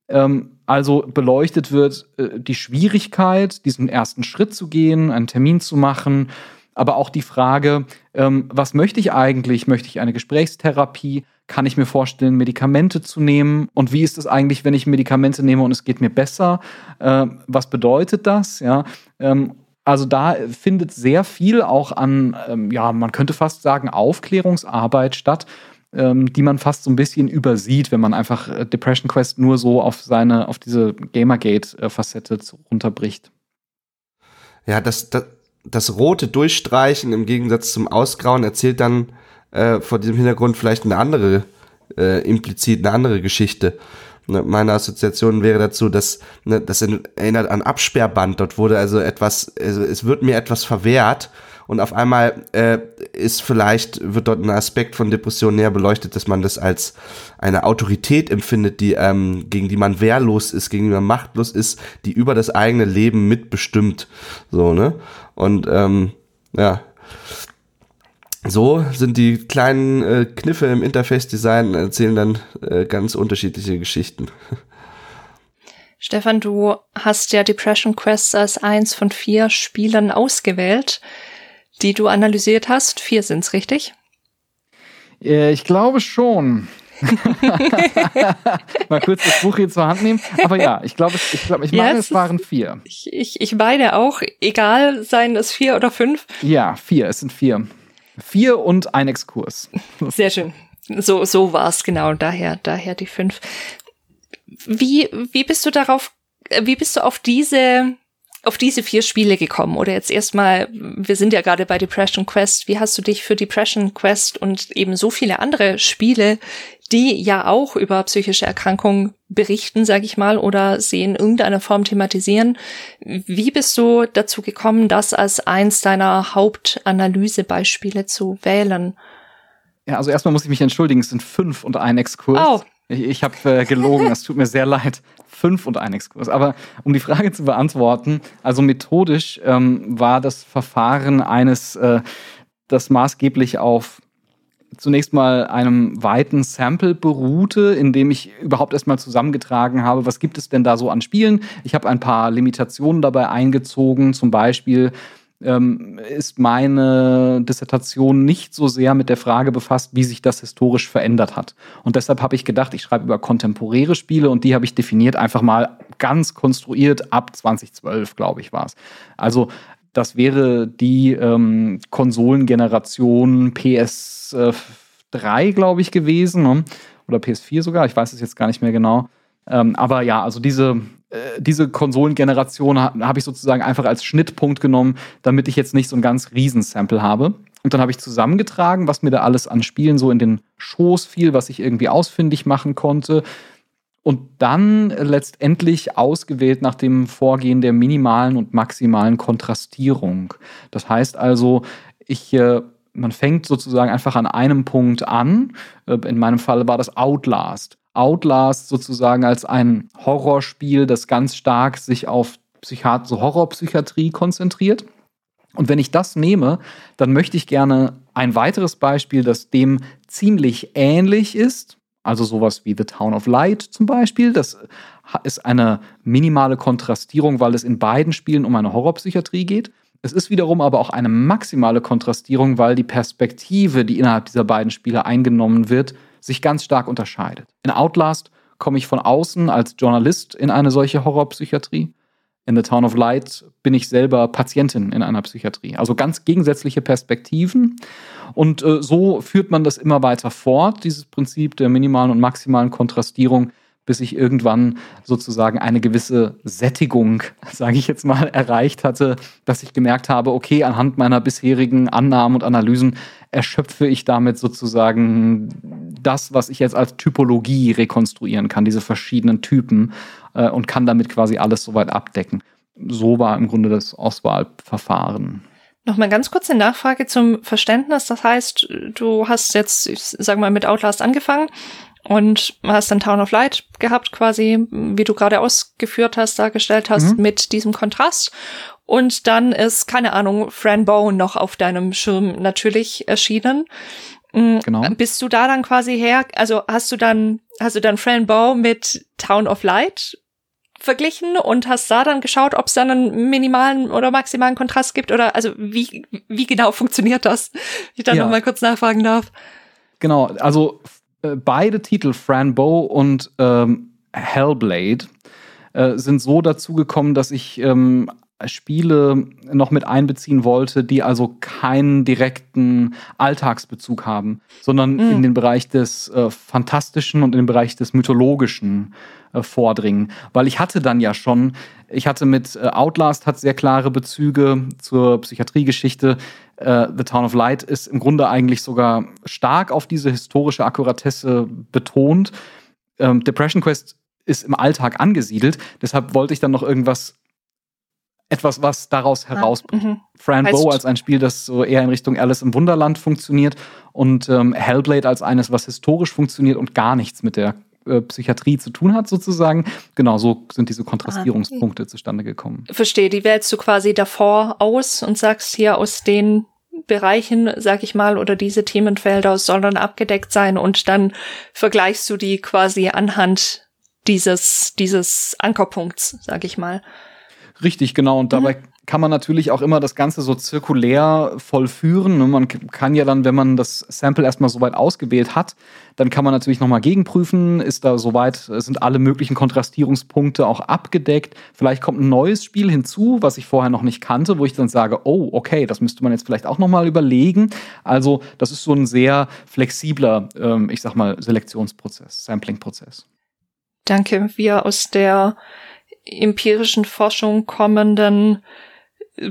ähm, also beleuchtet wird die Schwierigkeit, diesen ersten Schritt zu gehen, einen Termin zu machen, aber auch die Frage, ähm, was möchte ich eigentlich? Möchte ich eine Gesprächstherapie? Kann ich mir vorstellen, Medikamente zu nehmen? Und wie ist es eigentlich, wenn ich Medikamente nehme und es geht mir besser? Äh, was bedeutet das? Ja, ähm, also da findet sehr viel auch an, ähm, ja, man könnte fast sagen, Aufklärungsarbeit statt, ähm, die man fast so ein bisschen übersieht, wenn man einfach äh, Depression Quest nur so auf seine, auf diese Gamergate-Facette runterbricht. Ja, das, das, das rote Durchstreichen im Gegensatz zum Ausgrauen erzählt dann äh, vor diesem Hintergrund vielleicht eine andere, äh, implizit eine andere Geschichte. Ne, meine Assoziation wäre dazu, dass ne, das erinnert an Absperrband. Dort wurde also etwas, also es wird mir etwas verwehrt und auf einmal äh, ist vielleicht wird dort ein Aspekt von Depression näher beleuchtet, dass man das als eine Autorität empfindet, die ähm, gegen die man wehrlos ist, gegen die man machtlos ist, die über das eigene Leben mitbestimmt. So ne und ähm, ja so sind die kleinen äh, Kniffe im Interface-Design, erzählen dann äh, ganz unterschiedliche Geschichten. Stefan, du hast ja Depression Quest als eins von vier Spielen ausgewählt, die du analysiert hast. Vier sind's, richtig? Äh, ich glaube schon. Mal kurz das Buch hier zur Hand nehmen. Aber ja, ich glaube, ich, glaube, ich meine, ja, es, waren vier. Ich, ich, ich meine auch, egal, seien es vier oder fünf. Ja, vier, es sind vier. Vier und ein Exkurs. Sehr schön. So, so war es genau. Daher, daher die fünf. Wie, wie bist du darauf, wie bist du auf diese, auf diese vier Spiele gekommen? Oder jetzt erstmal, wir sind ja gerade bei Depression Quest. Wie hast du dich für Depression Quest und eben so viele andere Spiele, die ja auch über psychische Erkrankungen berichten, sag ich mal, oder sie in irgendeiner Form thematisieren. Wie bist du dazu gekommen, das als eins deiner Hauptanalysebeispiele zu wählen? Ja, also erstmal muss ich mich entschuldigen, es sind fünf und ein Exkurs. Oh. Ich, ich habe äh, gelogen, es tut mir sehr leid. Fünf und ein Exkurs. Aber um die Frage zu beantworten, also methodisch ähm, war das Verfahren eines, äh, das maßgeblich auf zunächst mal einem weiten Sample beruhte, in dem ich überhaupt erstmal zusammengetragen habe, was gibt es denn da so an Spielen. Ich habe ein paar Limitationen dabei eingezogen, zum Beispiel ähm, ist meine Dissertation nicht so sehr mit der Frage befasst, wie sich das historisch verändert hat. Und deshalb habe ich gedacht, ich schreibe über kontemporäre Spiele und die habe ich definiert einfach mal ganz konstruiert ab 2012, glaube ich, war es. Also das wäre die ähm, Konsolengeneration PS3, glaube ich, gewesen. Ne? Oder PS4 sogar, ich weiß es jetzt gar nicht mehr genau. Ähm, aber ja, also diese, äh, diese Konsolengeneration ha habe ich sozusagen einfach als Schnittpunkt genommen, damit ich jetzt nicht so ein ganz Riesensample habe. Und dann habe ich zusammengetragen, was mir da alles an Spielen so in den Schoß fiel, was ich irgendwie ausfindig machen konnte und dann letztendlich ausgewählt nach dem Vorgehen der minimalen und maximalen Kontrastierung. Das heißt also, ich äh, man fängt sozusagen einfach an einem Punkt an. Äh, in meinem Fall war das Outlast. Outlast sozusagen als ein Horrorspiel, das ganz stark sich auf Psychiat so Horrorpsychiatrie konzentriert. Und wenn ich das nehme, dann möchte ich gerne ein weiteres Beispiel, das dem ziemlich ähnlich ist, also sowas wie The Town of Light zum Beispiel. Das ist eine minimale Kontrastierung, weil es in beiden Spielen um eine Horrorpsychiatrie geht. Es ist wiederum aber auch eine maximale Kontrastierung, weil die Perspektive, die innerhalb dieser beiden Spiele eingenommen wird, sich ganz stark unterscheidet. In Outlast komme ich von außen als Journalist in eine solche Horrorpsychiatrie. In The Town of Light bin ich selber Patientin in einer Psychiatrie. Also ganz gegensätzliche Perspektiven. Und äh, so führt man das immer weiter fort, dieses Prinzip der minimalen und maximalen Kontrastierung, bis ich irgendwann sozusagen eine gewisse Sättigung, sage ich jetzt mal, erreicht hatte, dass ich gemerkt habe, okay, anhand meiner bisherigen Annahmen und Analysen erschöpfe ich damit sozusagen das, was ich jetzt als Typologie rekonstruieren kann, diese verschiedenen Typen äh, und kann damit quasi alles soweit abdecken. So war im Grunde das Auswahlverfahren. Nochmal ganz kurz eine Nachfrage zum Verständnis. Das heißt, du hast jetzt, ich sag mal, mit Outlast angefangen und hast dann Town of Light gehabt, quasi, wie du gerade ausgeführt hast, dargestellt hast, mhm. mit diesem Kontrast. Und dann ist, keine Ahnung, Fran Bow noch auf deinem Schirm natürlich erschienen. Mm, genau. Bist du da dann quasi her, also hast du dann, hast du dann Fran Bow mit Town of Light verglichen und hast da dann geschaut, ob es dann einen minimalen oder maximalen Kontrast gibt oder also wie, wie genau funktioniert das? Ich dann ja. noch mal kurz nachfragen darf. Genau, also äh, beide Titel, Fran Bow und ähm, Hellblade, äh, sind so dazu gekommen, dass ich ähm, Spiele noch mit einbeziehen wollte, die also keinen direkten Alltagsbezug haben, sondern mhm. in den Bereich des äh, Fantastischen und in den Bereich des Mythologischen äh, vordringen. Weil ich hatte dann ja schon, ich hatte mit äh, Outlast hat sehr klare Bezüge zur Psychiatriegeschichte. Äh, The Town of Light ist im Grunde eigentlich sogar stark auf diese historische Akkuratesse betont. Ähm, Depression Quest ist im Alltag angesiedelt. Deshalb wollte ich dann noch irgendwas etwas, was daraus ah, herausbricht. Ah, Fran Bow als ein Spiel, das so eher in Richtung Alice im Wunderland funktioniert und ähm, Hellblade als eines, was historisch funktioniert und gar nichts mit der äh, Psychiatrie zu tun hat, sozusagen. Genau, so sind diese Kontrastierungspunkte ah, okay. zustande gekommen. Verstehe, die wählst du quasi davor aus und sagst hier aus den Bereichen, sag ich mal, oder diese Themenfelder sollen abgedeckt sein und dann vergleichst du die quasi anhand dieses, dieses Ankerpunkts, sag ich mal. Richtig, genau. Und dabei mhm. kann man natürlich auch immer das Ganze so zirkulär vollführen. Und man kann ja dann, wenn man das Sample erstmal soweit ausgewählt hat, dann kann man natürlich nochmal gegenprüfen, ist da soweit, sind alle möglichen Kontrastierungspunkte auch abgedeckt. Vielleicht kommt ein neues Spiel hinzu, was ich vorher noch nicht kannte, wo ich dann sage, oh, okay, das müsste man jetzt vielleicht auch nochmal überlegen. Also, das ist so ein sehr flexibler, ähm, ich sag mal, Selektionsprozess, Sampling-Prozess. Danke. Wir aus der empirischen Forschung kommenden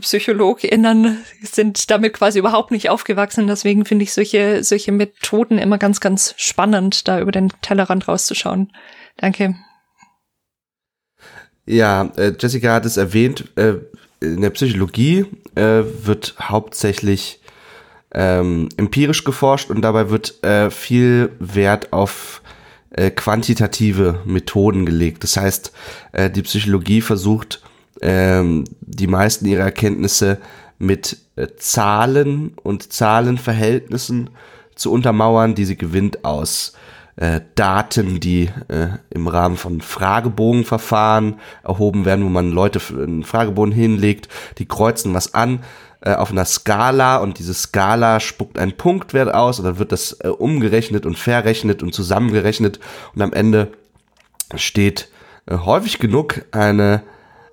PsychologInnen sind damit quasi überhaupt nicht aufgewachsen. Deswegen finde ich solche, solche Methoden immer ganz, ganz spannend, da über den Tellerrand rauszuschauen. Danke. Ja, äh, Jessica hat es erwähnt, äh, in der Psychologie äh, wird hauptsächlich ähm, empirisch geforscht und dabei wird äh, viel Wert auf äh, quantitative Methoden gelegt. Das heißt, äh, die Psychologie versucht, ähm, die meisten ihrer Erkenntnisse mit äh, Zahlen und Zahlenverhältnissen zu untermauern, die sie gewinnt aus äh, Daten, die äh, im Rahmen von Fragebogenverfahren erhoben werden, wo man Leute einen Fragebogen hinlegt, die kreuzen was an äh, auf einer Skala und diese Skala spuckt einen Punktwert aus und dann wird das äh, umgerechnet und verrechnet und zusammengerechnet und am Ende steht äh, häufig genug eine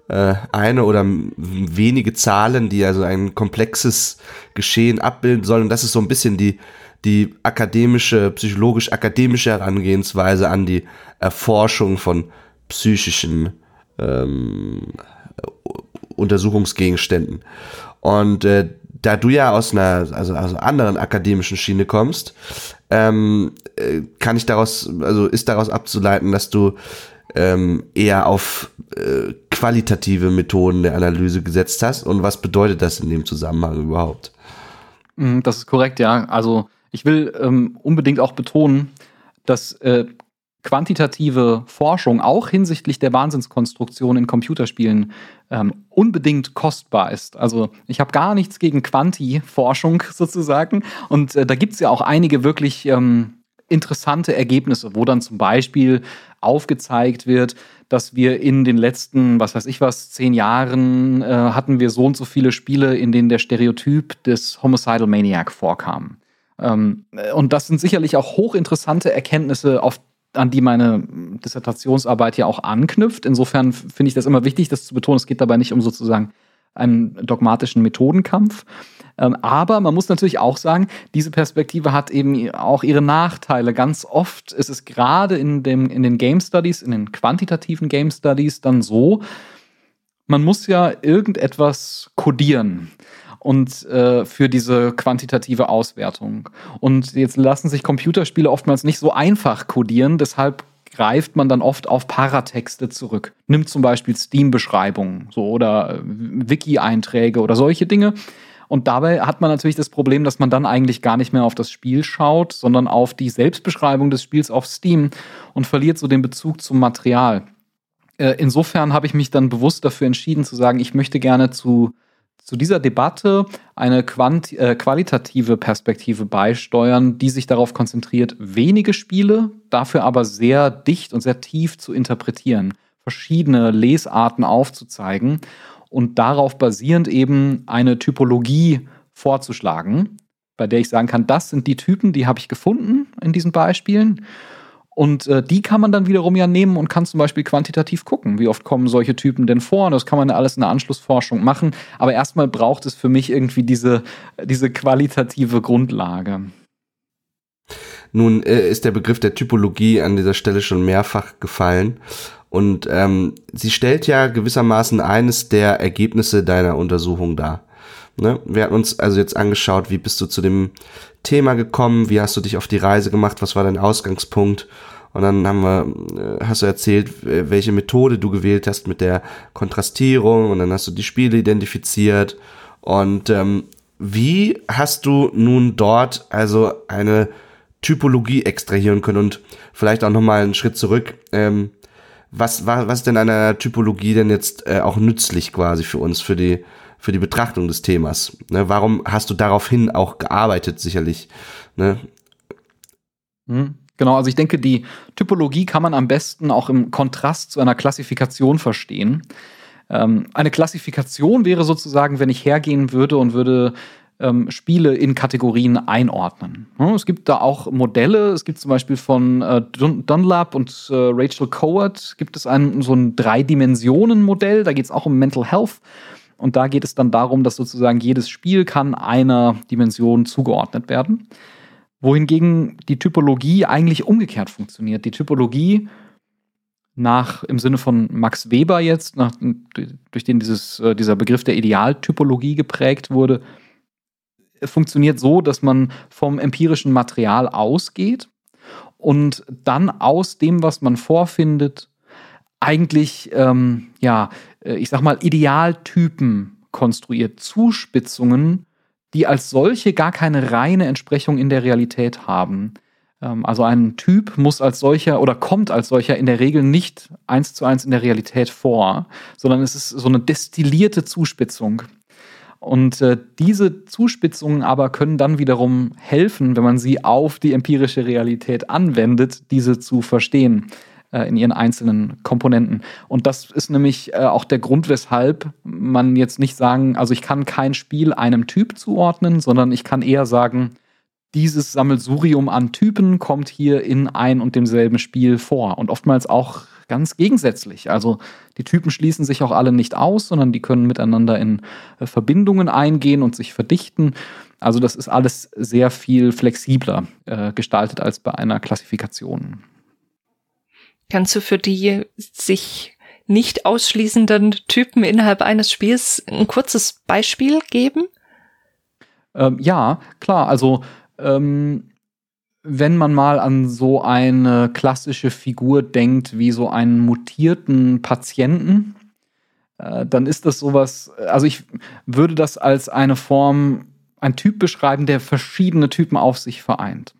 äh, eine oder wenige Zahlen, die also ein komplexes Geschehen abbilden sollen. Und das ist so ein bisschen die, die akademische, psychologisch-akademische Herangehensweise an die Erforschung von psychischen ähm, Untersuchungsgegenständen. Und äh, da du ja aus einer also aus einer anderen akademischen Schiene kommst, ähm, äh, kann ich daraus, also ist daraus abzuleiten, dass du ähm, eher auf äh, qualitative Methoden der Analyse gesetzt hast. Und was bedeutet das in dem Zusammenhang überhaupt? Mm, das ist korrekt, ja. Also ich will ähm, unbedingt auch betonen, dass äh, quantitative Forschung auch hinsichtlich der Wahnsinnskonstruktion in Computerspielen ähm, unbedingt kostbar ist. Also ich habe gar nichts gegen Quanti-Forschung sozusagen. Und äh, da gibt es ja auch einige wirklich ähm, interessante Ergebnisse, wo dann zum Beispiel aufgezeigt wird, dass wir in den letzten, was weiß ich was, zehn Jahren äh, hatten wir so und so viele Spiele, in denen der Stereotyp des Homicidal Maniac vorkam. Ähm, und das sind sicherlich auch hochinteressante Erkenntnisse, auf an die meine Dissertationsarbeit ja auch anknüpft. Insofern finde ich das immer wichtig, das zu betonen. Es geht dabei nicht um sozusagen einen dogmatischen Methodenkampf. Ähm, aber man muss natürlich auch sagen, diese Perspektive hat eben auch ihre Nachteile. Ganz oft ist es gerade in, dem, in den Game Studies, in den quantitativen Game Studies dann so, man muss ja irgendetwas kodieren und äh, für diese quantitative Auswertung. Und jetzt lassen sich Computerspiele oftmals nicht so einfach codieren, deshalb greift man dann oft auf Paratexte zurück. Nimmt zum Beispiel Steam-Beschreibungen so, oder äh, Wiki-Einträge oder solche Dinge. Und dabei hat man natürlich das Problem, dass man dann eigentlich gar nicht mehr auf das Spiel schaut, sondern auf die Selbstbeschreibung des Spiels auf Steam und verliert so den Bezug zum Material. Äh, insofern habe ich mich dann bewusst dafür entschieden zu sagen, ich möchte gerne zu zu dieser Debatte eine quant äh, qualitative Perspektive beisteuern, die sich darauf konzentriert, wenige Spiele, dafür aber sehr dicht und sehr tief zu interpretieren, verschiedene Lesarten aufzuzeigen und darauf basierend eben eine Typologie vorzuschlagen, bei der ich sagen kann, das sind die Typen, die habe ich gefunden in diesen Beispielen und äh, die kann man dann wiederum ja nehmen und kann zum Beispiel quantitativ gucken, wie oft kommen solche Typen denn vor. Und das kann man alles in der Anschlussforschung machen. Aber erstmal braucht es für mich irgendwie diese, diese qualitative Grundlage. Nun äh, ist der Begriff der Typologie an dieser Stelle schon mehrfach gefallen. Und ähm, sie stellt ja gewissermaßen eines der Ergebnisse deiner Untersuchung dar. Ne? Wir hatten uns also jetzt angeschaut, wie bist du zu dem Thema gekommen, wie hast du dich auf die Reise gemacht, was war dein Ausgangspunkt und dann haben wir, äh, hast du erzählt, welche Methode du gewählt hast mit der Kontrastierung und dann hast du die Spiele identifiziert und ähm, wie hast du nun dort also eine Typologie extrahieren können und vielleicht auch nochmal einen Schritt zurück. Ähm, was, was, was ist denn einer Typologie denn jetzt äh, auch nützlich quasi für uns, für die für die Betrachtung des Themas. Ne? Warum hast du daraufhin auch gearbeitet, sicherlich? Ne? Hm, genau, also ich denke, die Typologie kann man am besten auch im Kontrast zu einer Klassifikation verstehen. Ähm, eine Klassifikation wäre sozusagen, wenn ich hergehen würde und würde ähm, Spiele in Kategorien einordnen. Ja, es gibt da auch Modelle. Es gibt zum Beispiel von äh, Dunlap und äh, Rachel Coward gibt es ein, so ein Drei-Dimensionen-Modell. Da geht es auch um Mental Health. Und da geht es dann darum, dass sozusagen jedes Spiel kann einer Dimension zugeordnet werden. Wohingegen die Typologie eigentlich umgekehrt funktioniert. Die Typologie nach, im Sinne von Max Weber jetzt, nach, durch den dieses, äh, dieser Begriff der Idealtypologie geprägt wurde, funktioniert so, dass man vom empirischen Material ausgeht und dann aus dem, was man vorfindet, eigentlich, ähm, ja, äh, ich sag mal, Idealtypen konstruiert, Zuspitzungen, die als solche gar keine reine Entsprechung in der Realität haben. Ähm, also ein Typ muss als solcher oder kommt als solcher in der Regel nicht eins zu eins in der Realität vor, sondern es ist so eine destillierte Zuspitzung. Und äh, diese Zuspitzungen aber können dann wiederum helfen, wenn man sie auf die empirische Realität anwendet, diese zu verstehen. Äh, in ihren einzelnen Komponenten. Und das ist nämlich äh, auch der Grund, weshalb man jetzt nicht sagen, also ich kann kein Spiel einem Typ zuordnen, sondern ich kann eher sagen, dieses Sammelsurium an Typen kommt hier in ein und demselben Spiel vor und oftmals auch ganz gegensätzlich. Also die Typen schließen sich auch alle nicht aus, sondern die können miteinander in äh, Verbindungen eingehen und sich verdichten. Also das ist alles sehr viel flexibler äh, gestaltet als bei einer Klassifikation. Kannst du für die sich nicht ausschließenden Typen innerhalb eines Spiels ein kurzes Beispiel geben? Ähm, ja, klar. Also ähm, wenn man mal an so eine klassische Figur denkt, wie so einen mutierten Patienten, äh, dann ist das sowas, also ich würde das als eine Form ein Typ beschreiben, der verschiedene Typen auf sich vereint.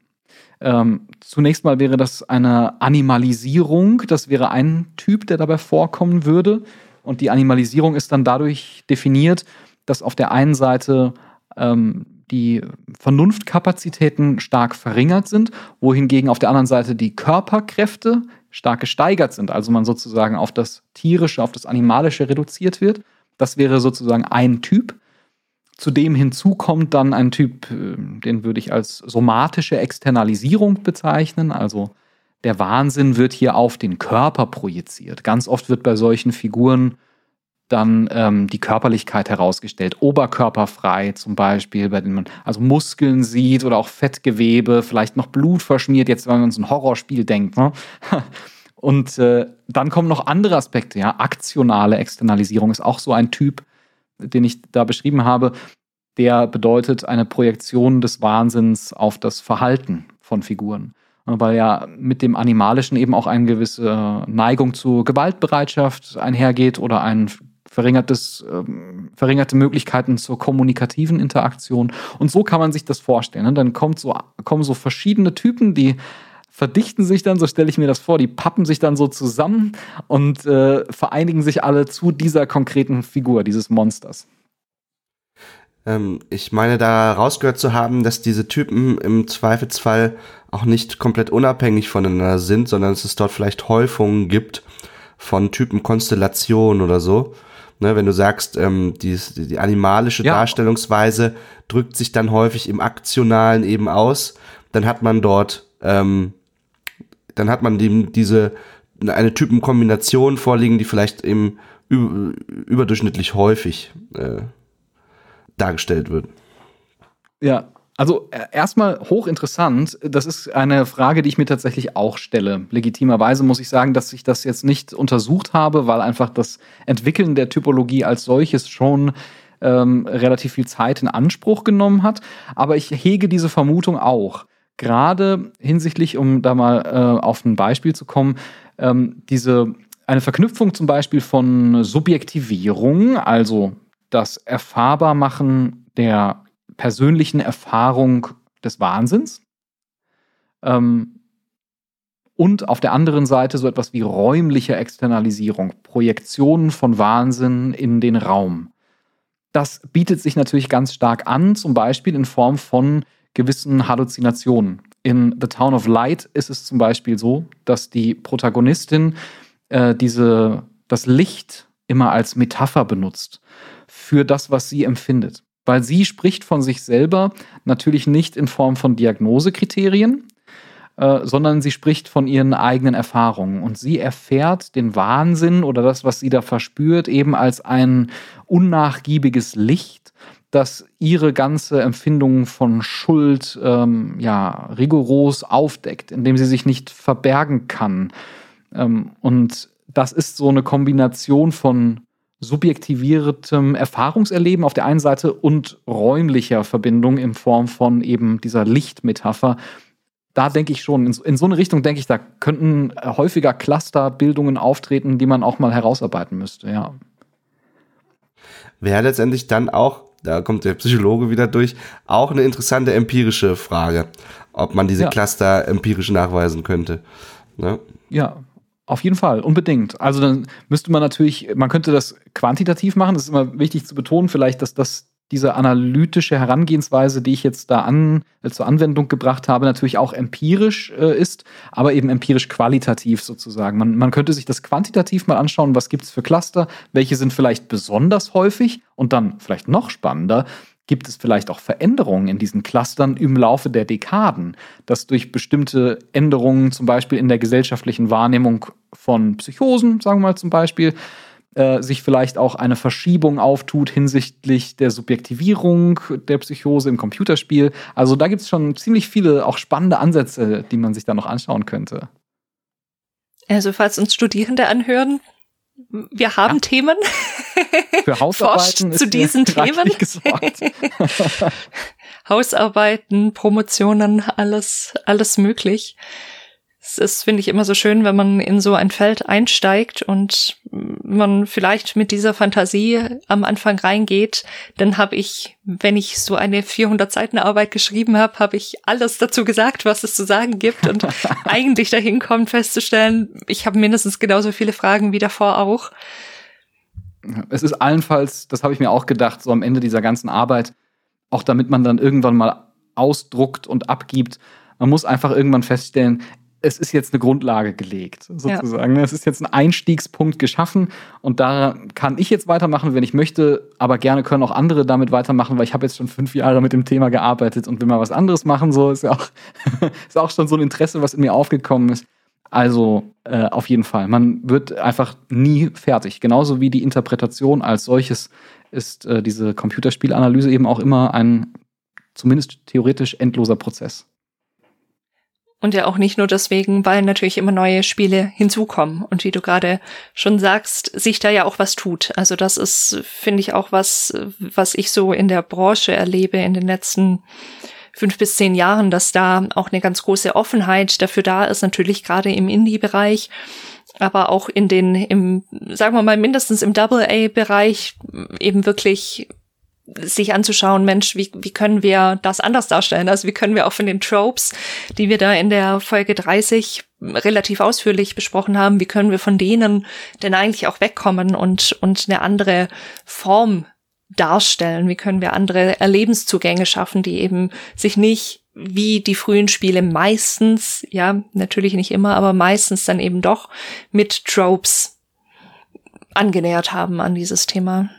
Ähm, zunächst mal wäre das eine Animalisierung. Das wäre ein Typ, der dabei vorkommen würde. Und die Animalisierung ist dann dadurch definiert, dass auf der einen Seite ähm, die Vernunftkapazitäten stark verringert sind, wohingegen auf der anderen Seite die Körperkräfte stark gesteigert sind, also man sozusagen auf das tierische, auf das animalische reduziert wird. Das wäre sozusagen ein Typ. Zudem hinzu kommt dann ein Typ, äh, den würde ich als somatische Externalisierung bezeichnen, also der Wahnsinn wird hier auf den Körper projiziert. Ganz oft wird bei solchen Figuren dann ähm, die Körperlichkeit herausgestellt. Oberkörperfrei zum Beispiel, bei denen man also Muskeln sieht oder auch Fettgewebe, vielleicht noch Blut verschmiert, jetzt wenn man uns ein Horrorspiel denkt. Ne? Und äh, dann kommen noch andere Aspekte, ja. Aktionale Externalisierung ist auch so ein Typ, den ich da beschrieben habe. Der bedeutet eine Projektion des Wahnsinns auf das Verhalten von Figuren weil ja mit dem Animalischen eben auch eine gewisse Neigung zur Gewaltbereitschaft einhergeht oder ein verringertes, ähm, verringerte Möglichkeiten zur kommunikativen Interaktion. Und so kann man sich das vorstellen. Ne? Dann kommt so, kommen so verschiedene Typen, die verdichten sich dann, so stelle ich mir das vor, die pappen sich dann so zusammen und äh, vereinigen sich alle zu dieser konkreten Figur, dieses Monsters. Ähm, ich meine, da rausgehört zu haben, dass diese Typen im Zweifelsfall auch nicht komplett unabhängig voneinander sind, sondern dass es dort vielleicht Häufungen gibt von Typenkonstellationen oder so. Ne, wenn du sagst, ähm, die, die animalische ja. Darstellungsweise drückt sich dann häufig im Aktionalen eben aus, dann hat man dort, ähm, dann hat man dem diese eine Typenkombination vorliegen, die vielleicht eben überdurchschnittlich häufig äh, dargestellt wird. Ja, also äh, erstmal hochinteressant. Das ist eine Frage, die ich mir tatsächlich auch stelle. Legitimerweise muss ich sagen, dass ich das jetzt nicht untersucht habe, weil einfach das Entwickeln der Typologie als solches schon ähm, relativ viel Zeit in Anspruch genommen hat. Aber ich hege diese Vermutung auch. Gerade hinsichtlich, um da mal äh, auf ein Beispiel zu kommen, ähm, diese eine Verknüpfung zum Beispiel von Subjektivierung, also das Erfahrbarmachen der persönlichen Erfahrung des Wahnsinns. Ähm, und auf der anderen Seite so etwas wie räumliche Externalisierung, Projektionen von Wahnsinn in den Raum. Das bietet sich natürlich ganz stark an, zum Beispiel in Form von gewissen Halluzinationen. In The Town of Light ist es zum Beispiel so, dass die Protagonistin äh, diese, das Licht immer als Metapher benutzt für das, was sie empfindet weil sie spricht von sich selber natürlich nicht in Form von Diagnosekriterien, äh, sondern sie spricht von ihren eigenen Erfahrungen und sie erfährt den Wahnsinn oder das, was sie da verspürt, eben als ein unnachgiebiges Licht, das ihre ganze Empfindung von Schuld ähm, ja rigoros aufdeckt, indem sie sich nicht verbergen kann. Ähm, und das ist so eine Kombination von subjektiviertem Erfahrungserleben auf der einen Seite und räumlicher Verbindung in Form von eben dieser Lichtmetapher. Da denke ich schon, in so, in so eine Richtung denke ich, da könnten häufiger Clusterbildungen auftreten, die man auch mal herausarbeiten müsste, ja. Wäre letztendlich dann auch, da kommt der Psychologe wieder durch, auch eine interessante empirische Frage, ob man diese ja. Cluster empirisch nachweisen könnte. Ne? Ja, auf jeden Fall, unbedingt. Also dann müsste man natürlich, man könnte das quantitativ machen. Das ist immer wichtig zu betonen, vielleicht, dass das diese analytische Herangehensweise, die ich jetzt da an, äh, zur Anwendung gebracht habe, natürlich auch empirisch äh, ist, aber eben empirisch qualitativ sozusagen. Man, man könnte sich das quantitativ mal anschauen, was gibt es für Cluster, welche sind vielleicht besonders häufig und dann vielleicht noch spannender, gibt es vielleicht auch Veränderungen in diesen Clustern im Laufe der Dekaden, dass durch bestimmte Änderungen zum Beispiel in der gesellschaftlichen Wahrnehmung von Psychosen, sagen wir mal zum Beispiel, äh, sich vielleicht auch eine Verschiebung auftut hinsichtlich der Subjektivierung der Psychose im Computerspiel. Also da gibt es schon ziemlich viele auch spannende Ansätze, die man sich da noch anschauen könnte. Also falls uns Studierende anhören, wir haben ja. Themen. Für Hausarbeiten zu diesen Themen. Hausarbeiten, Promotionen, alles, alles möglich. Es ist, finde ich, immer so schön, wenn man in so ein Feld einsteigt und man vielleicht mit dieser Fantasie am Anfang reingeht, dann habe ich, wenn ich so eine 400 Seiten Arbeit geschrieben habe, habe ich alles dazu gesagt, was es zu sagen gibt und eigentlich dahin kommt festzustellen, ich habe mindestens genauso viele Fragen wie davor auch. Es ist allenfalls, das habe ich mir auch gedacht, so am Ende dieser ganzen Arbeit, auch damit man dann irgendwann mal ausdruckt und abgibt, man muss einfach irgendwann feststellen, es ist jetzt eine Grundlage gelegt, sozusagen. Ja. Es ist jetzt ein Einstiegspunkt geschaffen und da kann ich jetzt weitermachen, wenn ich möchte, aber gerne können auch andere damit weitermachen, weil ich habe jetzt schon fünf Jahre mit dem Thema gearbeitet und will mal was anderes machen. So ist ja auch, ist auch schon so ein Interesse, was in mir aufgekommen ist. Also äh, auf jeden Fall. Man wird einfach nie fertig. Genauso wie die Interpretation als solches ist äh, diese Computerspielanalyse eben auch immer ein zumindest theoretisch endloser Prozess. Und ja auch nicht nur deswegen, weil natürlich immer neue Spiele hinzukommen und wie du gerade schon sagst, sich da ja auch was tut. Also das ist, finde ich, auch was, was ich so in der Branche erlebe in den letzten fünf bis zehn Jahren, dass da auch eine ganz große Offenheit dafür da ist, natürlich gerade im Indie-Bereich, aber auch in den, im, sagen wir mal, mindestens im Double-A-Bereich eben wirklich sich anzuschauen, Mensch, wie, wie können wir das anders darstellen? Also wie können wir auch von den Tropes, die wir da in der Folge 30 relativ ausführlich besprochen haben, wie können wir von denen denn eigentlich auch wegkommen und, und eine andere Form darstellen? Wie können wir andere Erlebenszugänge schaffen, die eben sich nicht wie die frühen Spiele meistens, ja, natürlich nicht immer, aber meistens dann eben doch mit Tropes angenähert haben an dieses Thema.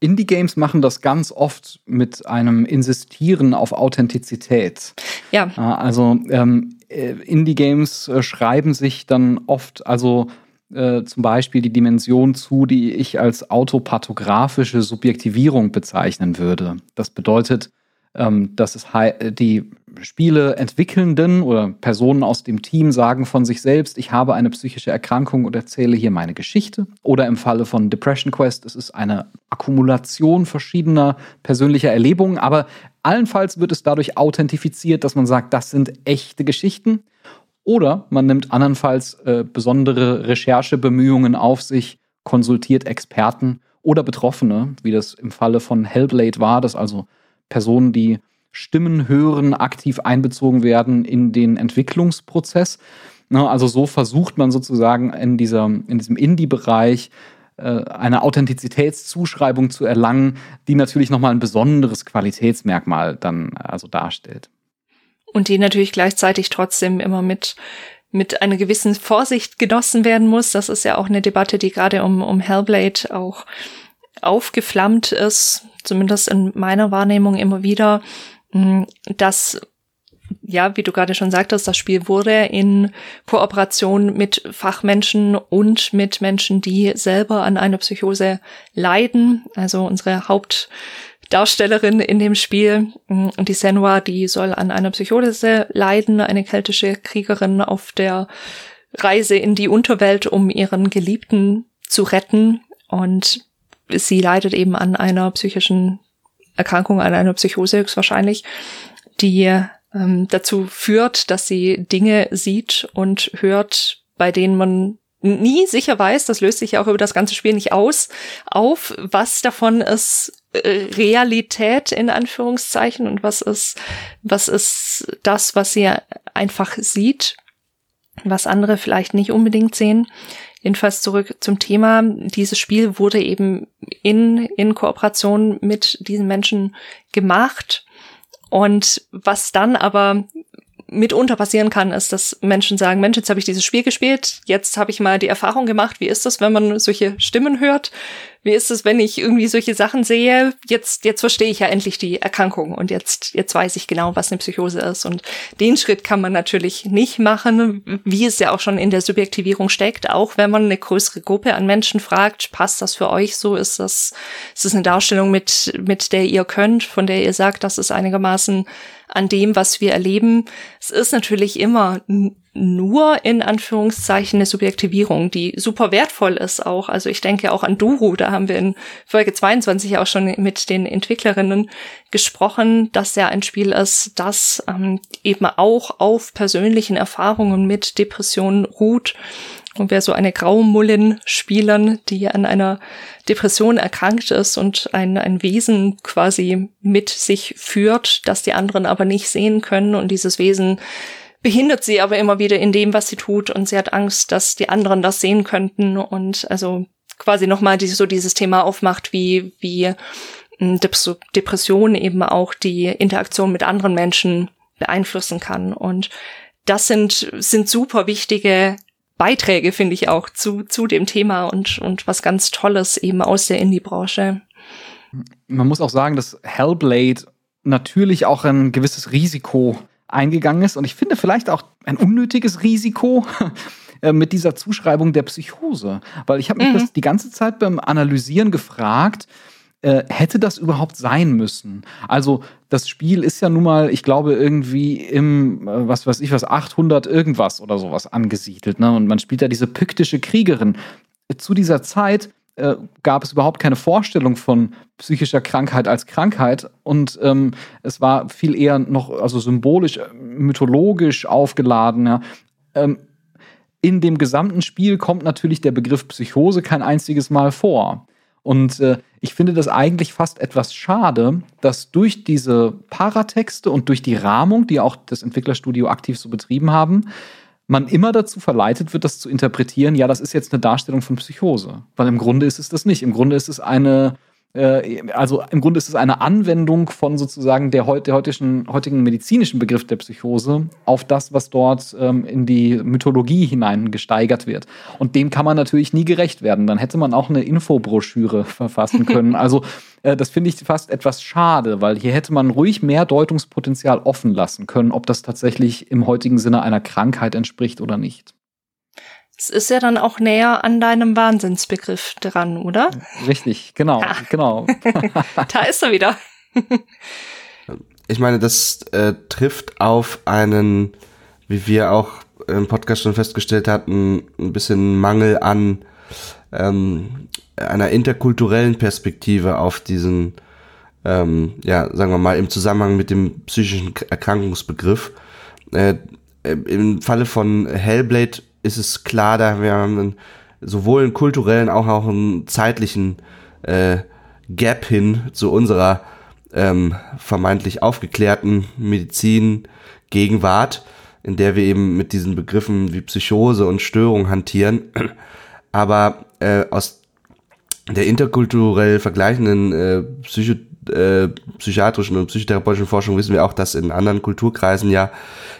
Indie-Games machen das ganz oft mit einem Insistieren auf Authentizität. Ja. Also ähm, äh, Indie-Games äh, schreiben sich dann oft, also äh, zum Beispiel die Dimension zu, die ich als autopathografische Subjektivierung bezeichnen würde. Das bedeutet, ähm, dass es die Spiele entwickelnden oder Personen aus dem Team sagen von sich selbst, ich habe eine psychische Erkrankung und erzähle hier meine Geschichte. Oder im Falle von Depression Quest, es ist eine Akkumulation verschiedener persönlicher Erlebungen, aber allenfalls wird es dadurch authentifiziert, dass man sagt, das sind echte Geschichten. Oder man nimmt andernfalls äh, besondere Recherchebemühungen auf sich, konsultiert Experten oder Betroffene, wie das im Falle von Hellblade war, dass also Personen, die Stimmen hören, aktiv einbezogen werden in den Entwicklungsprozess. Also so versucht man sozusagen in, dieser, in diesem Indie-Bereich äh, eine Authentizitätszuschreibung zu erlangen, die natürlich nochmal ein besonderes Qualitätsmerkmal dann also darstellt. Und die natürlich gleichzeitig trotzdem immer mit mit einer gewissen Vorsicht genossen werden muss. Das ist ja auch eine Debatte, die gerade um, um Hellblade auch aufgeflammt ist, zumindest in meiner Wahrnehmung immer wieder, dass ja, wie du gerade schon sagtest, das Spiel wurde in Kooperation mit Fachmenschen und mit Menschen, die selber an einer Psychose leiden. Also unsere Hauptdarstellerin in dem Spiel, mm, die Senua, die soll an einer Psychose leiden, eine keltische Kriegerin auf der Reise in die Unterwelt, um ihren Geliebten zu retten. Und sie leidet eben an einer psychischen Erkrankung, an einer Psychose höchstwahrscheinlich, die ähm, dazu führt, dass sie Dinge sieht und hört, bei denen man nie sicher weiß, das löst sich ja auch über das ganze Spiel nicht aus, auf, was davon ist äh, Realität in Anführungszeichen und was ist, was ist das, was sie einfach sieht, was andere vielleicht nicht unbedingt sehen. Jedenfalls zurück zum Thema. Dieses Spiel wurde eben in, in Kooperation mit diesen Menschen gemacht. Und was dann aber mitunter passieren kann, ist, dass Menschen sagen, Mensch, jetzt habe ich dieses Spiel gespielt, jetzt habe ich mal die Erfahrung gemacht, wie ist das, wenn man solche Stimmen hört? Wie ist es, wenn ich irgendwie solche Sachen sehe? Jetzt, jetzt verstehe ich ja endlich die Erkrankung und jetzt, jetzt weiß ich genau, was eine Psychose ist. Und den Schritt kann man natürlich nicht machen, wie es ja auch schon in der Subjektivierung steckt. Auch wenn man eine größere Gruppe an Menschen fragt, passt das für euch so? Ist das, ist das eine Darstellung, mit, mit der ihr könnt, von der ihr sagt, das ist einigermaßen an dem, was wir erleben. Es ist natürlich immer nur in Anführungszeichen eine Subjektivierung, die super wertvoll ist auch. Also ich denke auch an Duru, da haben wir in Folge 22 auch schon mit den Entwicklerinnen gesprochen, dass ja ein Spiel ist, das ähm, eben auch auf persönlichen Erfahrungen mit Depressionen ruht. Und wer so eine Graumullin spielern, die an einer Depression erkrankt ist und ein, ein Wesen quasi mit sich führt, das die anderen aber nicht sehen können und dieses Wesen behindert sie aber immer wieder in dem, was sie tut und sie hat Angst, dass die anderen das sehen könnten und also quasi nochmal die, so dieses Thema aufmacht, wie, wie hm, Depression eben auch die Interaktion mit anderen Menschen beeinflussen kann. Und das sind, sind super wichtige Beiträge, finde ich auch, zu, zu dem Thema und, und was ganz Tolles eben aus der Indie-Branche. Man muss auch sagen, dass Hellblade natürlich auch ein gewisses Risiko eingegangen ist und ich finde vielleicht auch ein unnötiges Risiko äh, mit dieser Zuschreibung der Psychose, weil ich habe mich mhm. das die ganze Zeit beim Analysieren gefragt, äh, hätte das überhaupt sein müssen? Also das Spiel ist ja nun mal, ich glaube irgendwie im äh, was weiß ich was 800 irgendwas oder sowas angesiedelt, ne? Und man spielt ja diese pyktische Kriegerin. Zu dieser Zeit äh, gab es überhaupt keine Vorstellung von psychischer Krankheit als Krankheit und ähm, es war viel eher noch also symbolisch, äh, mythologisch aufgeladen. Ja. Ähm, in dem gesamten Spiel kommt natürlich der Begriff Psychose kein einziges Mal vor. Und äh, ich finde das eigentlich fast etwas schade, dass durch diese Paratexte und durch die Rahmung, die auch das Entwicklerstudio aktiv so betrieben haben, man immer dazu verleitet wird, das zu interpretieren, ja, das ist jetzt eine Darstellung von Psychose. Weil im Grunde ist es das nicht. Im Grunde ist es eine, also im Grunde ist es eine Anwendung von sozusagen der, der heutigen, heutigen medizinischen Begriff der Psychose auf das, was dort ähm, in die Mythologie hinein gesteigert wird. Und dem kann man natürlich nie gerecht werden. Dann hätte man auch eine Infobroschüre verfassen können. Also äh, das finde ich fast etwas schade, weil hier hätte man ruhig mehr Deutungspotenzial offen lassen können, ob das tatsächlich im heutigen Sinne einer Krankheit entspricht oder nicht. Es ist ja dann auch näher an deinem Wahnsinnsbegriff dran, oder? Richtig, genau, ja. genau. da ist er wieder. ich meine, das äh, trifft auf einen, wie wir auch im Podcast schon festgestellt hatten, ein bisschen Mangel an ähm, einer interkulturellen Perspektive auf diesen, ähm, ja, sagen wir mal, im Zusammenhang mit dem psychischen Erkrankungsbegriff. Äh, Im Falle von Hellblade ist es klar, da wir haben einen, sowohl einen kulturellen, auch auch einen zeitlichen äh, Gap hin zu unserer ähm, vermeintlich aufgeklärten Medizin Gegenwart, in der wir eben mit diesen Begriffen wie Psychose und Störung hantieren. Aber äh, aus der interkulturell vergleichenden äh, Psycho äh, psychiatrischen und psychotherapeutischen Forschung wissen wir auch, dass in anderen Kulturkreisen ja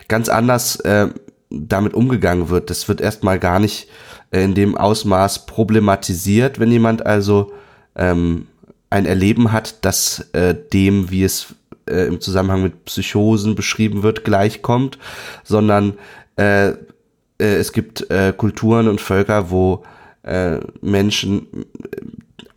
ganz anders äh, damit umgegangen wird. Das wird erstmal gar nicht äh, in dem Ausmaß problematisiert, wenn jemand also ähm, ein Erleben hat, das äh, dem, wie es äh, im Zusammenhang mit Psychosen beschrieben wird, gleichkommt, sondern äh, äh, es gibt äh, Kulturen und Völker, wo Menschen,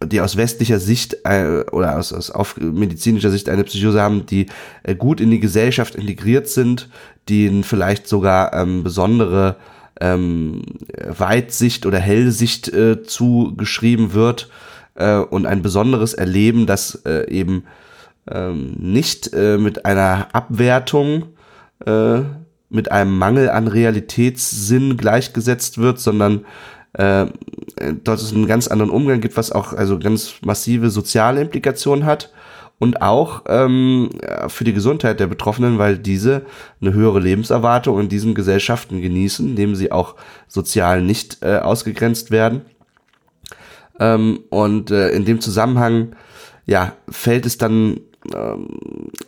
die aus westlicher Sicht äh, oder aus, aus auf medizinischer Sicht eine Psychose haben, die äh, gut in die Gesellschaft integriert sind, denen vielleicht sogar ähm, besondere ähm, Weitsicht oder Hellsicht äh, zugeschrieben wird äh, und ein besonderes Erleben, das äh, eben ähm, nicht äh, mit einer Abwertung, äh, mit einem Mangel an Realitätssinn gleichgesetzt wird, sondern äh, dort es einen ganz anderen Umgang gibt, was auch also ganz massive soziale Implikationen hat und auch ähm, für die Gesundheit der Betroffenen, weil diese eine höhere Lebenserwartung in diesen Gesellschaften genießen, indem sie auch sozial nicht äh, ausgegrenzt werden. Ähm, und äh, in dem Zusammenhang ja fällt es dann ähm,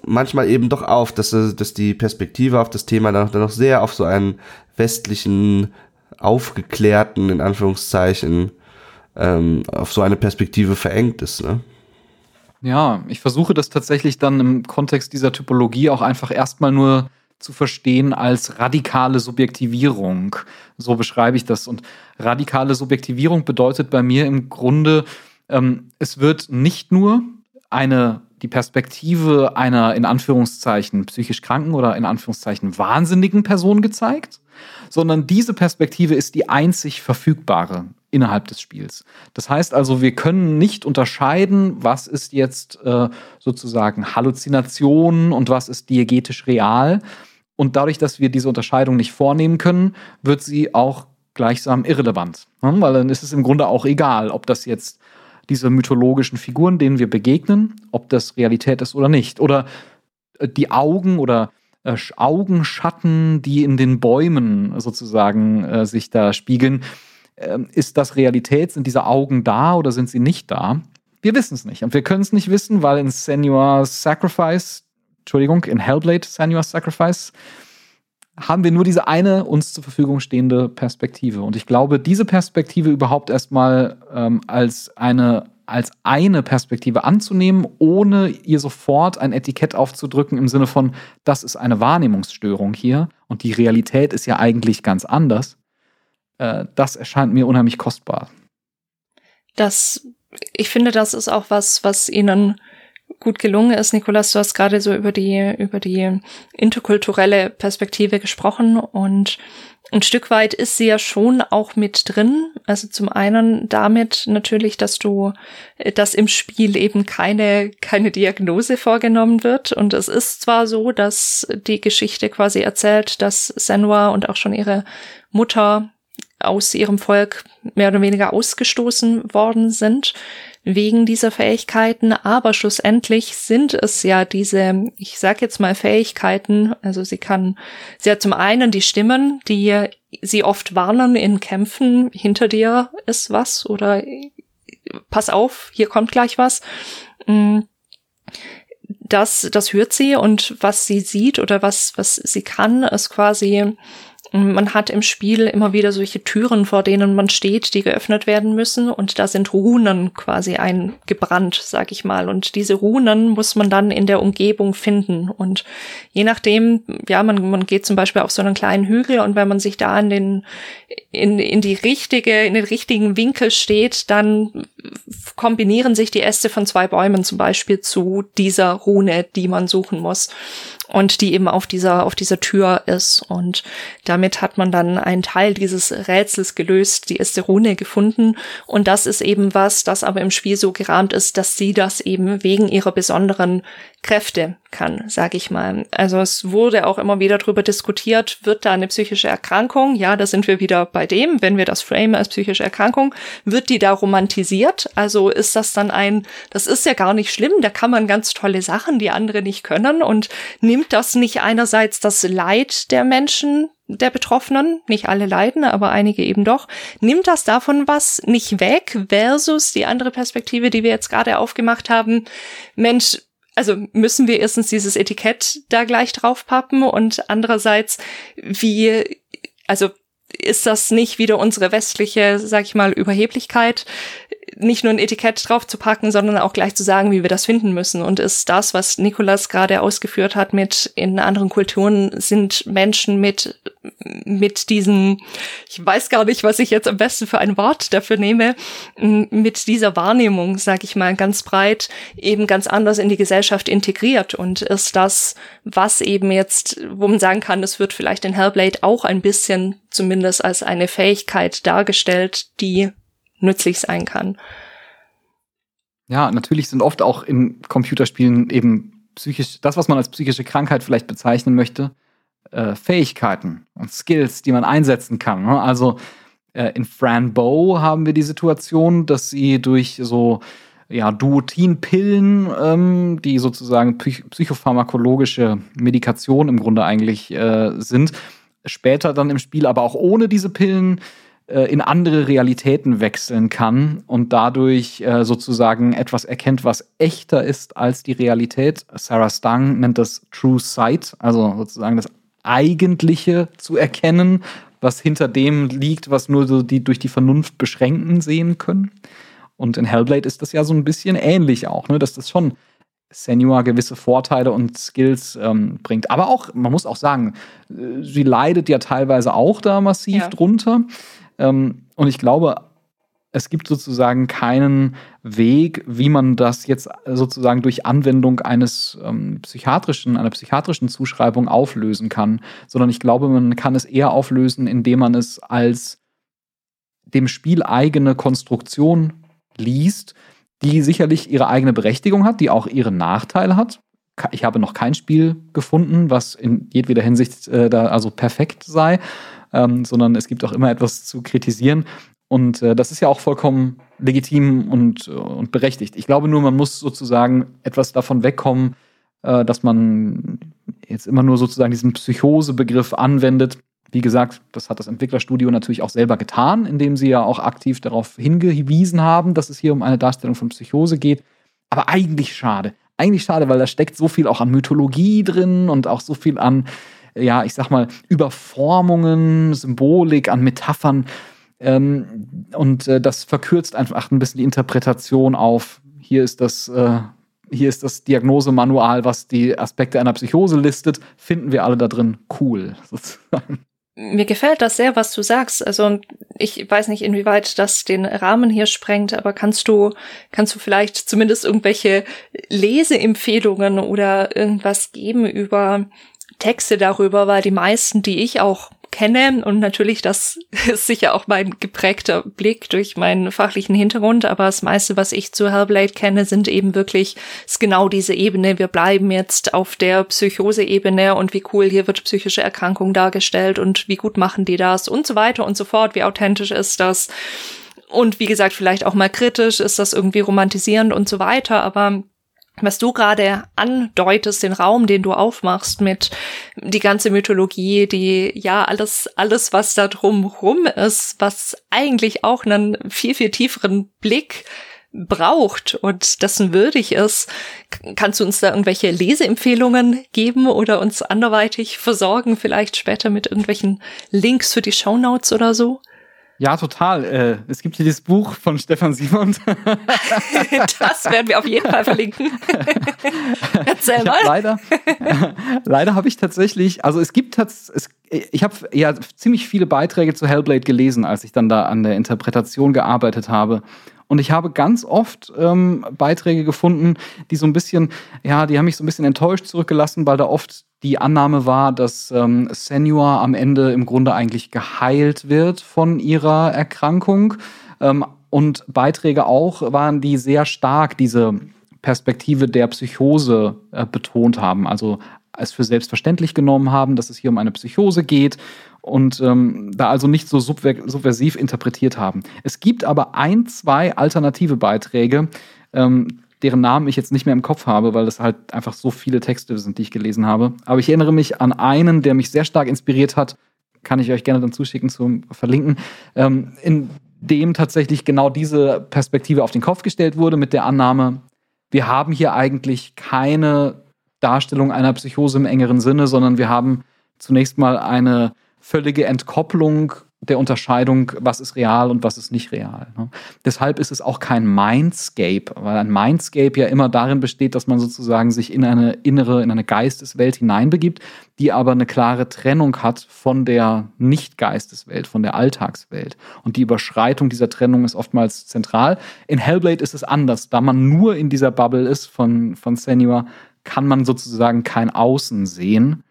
manchmal eben doch auf, dass, dass die Perspektive auf das Thema dann noch sehr auf so einen westlichen aufgeklärten, in Anführungszeichen, ähm, auf so eine Perspektive verengt ist. Ne? Ja, ich versuche das tatsächlich dann im Kontext dieser Typologie auch einfach erstmal nur zu verstehen als radikale Subjektivierung. So beschreibe ich das. Und radikale Subjektivierung bedeutet bei mir im Grunde, ähm, es wird nicht nur eine die Perspektive einer in Anführungszeichen psychisch kranken oder in Anführungszeichen wahnsinnigen Person gezeigt, sondern diese Perspektive ist die einzig verfügbare innerhalb des Spiels. Das heißt also, wir können nicht unterscheiden, was ist jetzt äh, sozusagen Halluzination und was ist diegetisch real. Und dadurch, dass wir diese Unterscheidung nicht vornehmen können, wird sie auch gleichsam irrelevant. Ne? Weil dann ist es im Grunde auch egal, ob das jetzt diese mythologischen Figuren, denen wir begegnen, ob das Realität ist oder nicht. Oder äh, die Augen oder äh, Augenschatten, die in den Bäumen sozusagen äh, sich da spiegeln. Ähm, ist das Realität? Sind diese Augen da oder sind sie nicht da? Wir wissen es nicht. Und wir können es nicht wissen, weil in Senua's Sacrifice, Entschuldigung, in Hellblade Senua's Sacrifice, haben wir nur diese eine uns zur Verfügung stehende Perspektive. Und ich glaube, diese Perspektive überhaupt erstmal ähm, als eine als eine Perspektive anzunehmen, ohne ihr sofort ein Etikett aufzudrücken im Sinne von, das ist eine Wahrnehmungsstörung hier und die Realität ist ja eigentlich ganz anders, äh, das erscheint mir unheimlich kostbar. Das, ich finde, das ist auch was, was ihnen gut gelungen ist. Nikolas, du hast gerade so über die, über die interkulturelle Perspektive gesprochen und ein Stück weit ist sie ja schon auch mit drin. Also zum einen damit natürlich, dass du, dass im Spiel eben keine, keine Diagnose vorgenommen wird. Und es ist zwar so, dass die Geschichte quasi erzählt, dass Senua und auch schon ihre Mutter aus ihrem Volk mehr oder weniger ausgestoßen worden sind wegen dieser Fähigkeiten, aber schlussendlich sind es ja diese, ich sag jetzt mal Fähigkeiten, also sie kann, sie hat zum einen die Stimmen, die sie oft warnen in Kämpfen, hinter dir ist was oder pass auf, hier kommt gleich was. Mm, das, das hört sie und was sie sieht oder was, was sie kann, ist quasi man hat im Spiel immer wieder solche Türen, vor denen man steht, die geöffnet werden müssen und da sind Runen quasi eingebrannt, sag ich mal. Und diese Runen muss man dann in der Umgebung finden. Und je nachdem, ja, man, man geht zum Beispiel auf so einen kleinen Hügel und wenn man sich da in den, in, in die richtige, in den richtigen Winkel steht, dann kombinieren sich die Äste von zwei Bäumen zum Beispiel zu dieser Rune, die man suchen muss und die eben auf dieser, auf dieser Tür ist. Und damit hat man dann einen Teil dieses Rätsels gelöst, die erste Rune gefunden. Und das ist eben was, das aber im Spiel so gerahmt ist, dass sie das eben wegen ihrer besonderen Kräfte kann, sag ich mal. Also es wurde auch immer wieder darüber diskutiert, wird da eine psychische Erkrankung? Ja, da sind wir wieder bei dem, wenn wir das frame als psychische Erkrankung, wird die da romantisiert? Also ist das dann ein, das ist ja gar nicht schlimm, da kann man ganz tolle Sachen, die andere nicht können und nimmt das nicht einerseits das Leid der Menschen der Betroffenen, nicht alle leiden, aber einige eben doch, nimmt das davon was nicht weg versus die andere Perspektive, die wir jetzt gerade aufgemacht haben. Mensch, also müssen wir erstens dieses Etikett da gleich draufpappen und andererseits, wie, also ist das nicht wieder unsere westliche, sag ich mal, Überheblichkeit, nicht nur ein Etikett drauf zu packen, sondern auch gleich zu sagen, wie wir das finden müssen. Und ist das, was Nikolas gerade ausgeführt hat mit in anderen Kulturen sind Menschen mit, mit diesen, ich weiß gar nicht, was ich jetzt am besten für ein Wort dafür nehme, mit dieser Wahrnehmung, sag ich mal, ganz breit eben ganz anders in die Gesellschaft integriert. Und ist das, was eben jetzt, wo man sagen kann, es wird vielleicht in Hellblade auch ein bisschen zumindest als eine Fähigkeit dargestellt, die nützlich sein kann. Ja, natürlich sind oft auch in Computerspielen eben psychisch, das, was man als psychische Krankheit vielleicht bezeichnen möchte, äh, Fähigkeiten und Skills, die man einsetzen kann. Ne? Also äh, in Fran Bow haben wir die Situation, dass sie durch so ja, Duotinpillen, ähm, die sozusagen psychopharmakologische Medikation im Grunde eigentlich äh, sind, später dann im Spiel aber auch ohne diese Pillen äh, in andere Realitäten wechseln kann und dadurch äh, sozusagen etwas erkennt, was echter ist als die Realität. Sarah Stang nennt das True Sight, also sozusagen das Eigentliche zu erkennen, was hinter dem liegt, was nur so die durch die Vernunft Beschränkten sehen können. Und in Hellblade ist das ja so ein bisschen ähnlich auch, ne? dass das schon Senua gewisse Vorteile und Skills ähm, bringt. Aber auch, man muss auch sagen, äh, sie leidet ja teilweise auch da massiv ja. drunter. Ähm, und ich glaube, es gibt sozusagen keinen Weg, wie man das jetzt sozusagen durch Anwendung eines ähm, psychiatrischen, einer psychiatrischen Zuschreibung auflösen kann, sondern ich glaube, man kann es eher auflösen, indem man es als dem Spiel eigene Konstruktion liest, die sicherlich ihre eigene Berechtigung hat, die auch ihre Nachteile hat. Ich habe noch kein Spiel gefunden, was in jedweder Hinsicht äh, da also perfekt sei, ähm, sondern es gibt auch immer etwas zu kritisieren. Und äh, das ist ja auch vollkommen legitim und, äh, und berechtigt. Ich glaube nur, man muss sozusagen etwas davon wegkommen, äh, dass man jetzt immer nur sozusagen diesen Psychose-Begriff anwendet. Wie gesagt, das hat das Entwicklerstudio natürlich auch selber getan, indem sie ja auch aktiv darauf hingewiesen haben, dass es hier um eine Darstellung von Psychose geht. Aber eigentlich schade. Eigentlich schade, weil da steckt so viel auch an Mythologie drin und auch so viel an, ja, ich sag mal, Überformungen, Symbolik, an Metaphern ähm, und äh, das verkürzt einfach ein bisschen die Interpretation auf, hier ist das, äh, hier ist das Diagnosemanual, was die Aspekte einer Psychose listet, finden wir alle da drin cool, sozusagen. Mir gefällt das sehr, was du sagst. Also ich weiß nicht, inwieweit das den Rahmen hier sprengt, aber kannst du, kannst du vielleicht zumindest irgendwelche Leseempfehlungen oder irgendwas geben über Texte darüber, weil die meisten, die ich auch kenne und natürlich das ist sicher auch mein geprägter Blick durch meinen fachlichen Hintergrund, aber das meiste, was ich zu Hellblade kenne, sind eben wirklich ist genau diese Ebene. Wir bleiben jetzt auf der Psychose-Ebene und wie cool hier wird psychische Erkrankung dargestellt und wie gut machen die das und so weiter und so fort. Wie authentisch ist das? Und wie gesagt, vielleicht auch mal kritisch, ist das irgendwie romantisierend und so weiter, aber was du gerade andeutest, den Raum, den du aufmachst mit die ganze Mythologie, die ja alles, alles, was da drumrum ist, was eigentlich auch einen viel, viel tieferen Blick braucht und dessen würdig ist. Kannst du uns da irgendwelche Leseempfehlungen geben oder uns anderweitig versorgen, vielleicht später mit irgendwelchen Links für die Show Notes oder so? Ja, total. Äh, es gibt hier das Buch von Stefan Simon. das werden wir auf jeden Fall verlinken. Erzähl mal. leider, leider habe ich tatsächlich, also es gibt es, ich habe ja ziemlich viele Beiträge zu Hellblade gelesen, als ich dann da an der Interpretation gearbeitet habe. Und ich habe ganz oft ähm, Beiträge gefunden, die so ein bisschen, ja, die haben mich so ein bisschen enttäuscht zurückgelassen, weil da oft die Annahme war, dass ähm, Senua am Ende im Grunde eigentlich geheilt wird von ihrer Erkrankung. Ähm, und Beiträge auch waren, die sehr stark diese Perspektive der Psychose äh, betont haben. Also es für selbstverständlich genommen haben, dass es hier um eine Psychose geht und ähm, da also nicht so subver subversiv interpretiert haben. Es gibt aber ein, zwei alternative Beiträge, ähm, deren Namen ich jetzt nicht mehr im Kopf habe, weil das halt einfach so viele Texte sind, die ich gelesen habe. Aber ich erinnere mich an einen, der mich sehr stark inspiriert hat, kann ich euch gerne dann zuschicken zum Verlinken, ähm, in dem tatsächlich genau diese Perspektive auf den Kopf gestellt wurde mit der Annahme, wir haben hier eigentlich keine Darstellung einer Psychose im engeren Sinne, sondern wir haben zunächst mal eine völlige Entkopplung der Unterscheidung, was ist real und was ist nicht real. Ne? Deshalb ist es auch kein Mindscape, weil ein Mindscape ja immer darin besteht, dass man sozusagen sich in eine innere, in eine Geisteswelt hineinbegibt, die aber eine klare Trennung hat von der Nicht-Geisteswelt, von der Alltagswelt. Und die Überschreitung dieser Trennung ist oftmals zentral. In Hellblade ist es anders, da man nur in dieser Bubble ist von, von Senua, kann man sozusagen kein Außen sehen.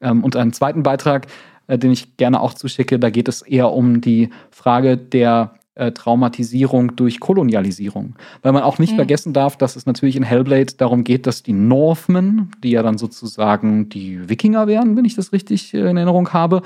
Ähm, und einen zweiten Beitrag, äh, den ich gerne auch zuschicke. Da geht es eher um die Frage der äh, Traumatisierung durch Kolonialisierung. Weil man auch nicht mhm. vergessen darf, dass es natürlich in Hellblade darum geht, dass die Northmen, die ja dann sozusagen die Wikinger wären, wenn ich das richtig äh, in Erinnerung habe,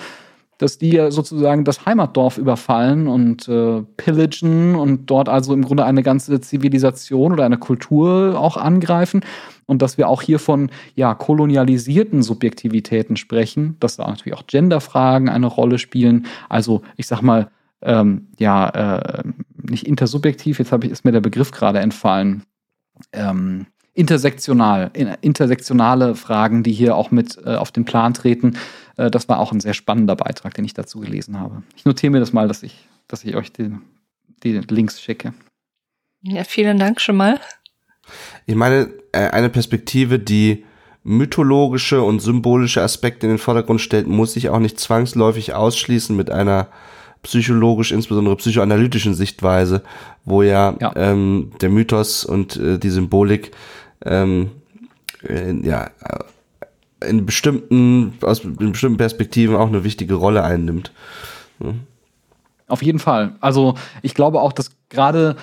dass die ja sozusagen das Heimatdorf überfallen und äh, pillagen und dort also im Grunde eine ganze Zivilisation oder eine Kultur auch angreifen und dass wir auch hier von ja, kolonialisierten Subjektivitäten sprechen, dass da natürlich auch Genderfragen eine Rolle spielen. Also ich sag mal, ähm, ja, äh, nicht intersubjektiv, jetzt habe ich ist mir der Begriff gerade entfallen. Ähm, intersektional, intersektionale Fragen, die hier auch mit äh, auf den Plan treten. Äh, das war auch ein sehr spannender Beitrag, den ich dazu gelesen habe. Ich notiere mir das mal, dass ich, dass ich euch die, die Links schicke. Ja, vielen Dank schon mal. Ich meine, äh, eine Perspektive, die mythologische und symbolische Aspekte in den Vordergrund stellt, muss sich auch nicht zwangsläufig ausschließen mit einer psychologisch, insbesondere psychoanalytischen Sichtweise, wo ja, Ja. Ähm, der Mythos und äh, die Symbolik ähm, äh, ja, äh, in bestimmten, aus in bestimmten Perspektiven auch eine wichtige Rolle einnimmt. Auf jeden Fall. Also ich glaube auch, dass gerade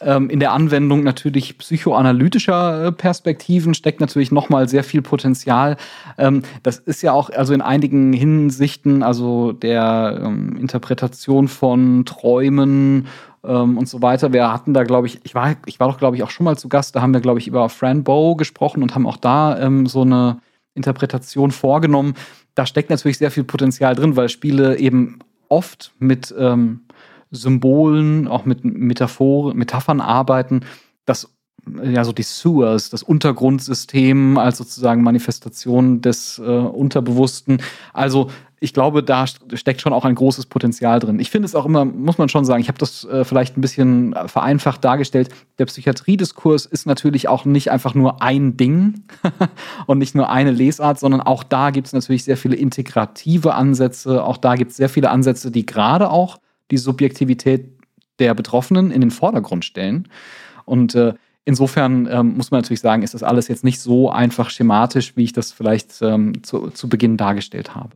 ähm, in der Anwendung natürlich psychoanalytischer äh, Perspektiven steckt natürlich nochmal sehr viel Potenzial. Ähm, das ist ja auch also in einigen Hinsichten, also der ähm, Interpretation von Träumen ähm, und so weiter. Wir hatten da, glaube ich, ich war, ich war doch, glaube ich, auch schon mal zu Gast, da haben wir, glaube ich, über Fran Bow gesprochen und haben auch da ähm, so eine Interpretation vorgenommen. Da steckt natürlich sehr viel Potenzial drin, weil Spiele eben oft mit ähm, Symbolen, auch mit Metaphoren, Metaphern arbeiten, das ja so die Sewers, das Untergrundsystem als sozusagen Manifestation des äh, Unterbewussten. Also ich glaube, da steckt schon auch ein großes Potenzial drin. Ich finde es auch immer, muss man schon sagen, ich habe das äh, vielleicht ein bisschen vereinfacht dargestellt. Der Psychiatriediskurs ist natürlich auch nicht einfach nur ein Ding und nicht nur eine Lesart, sondern auch da gibt es natürlich sehr viele integrative Ansätze. Auch da gibt es sehr viele Ansätze, die gerade auch die Subjektivität der Betroffenen in den Vordergrund stellen. Und äh, insofern ähm, muss man natürlich sagen, ist das alles jetzt nicht so einfach schematisch, wie ich das vielleicht ähm, zu, zu Beginn dargestellt habe.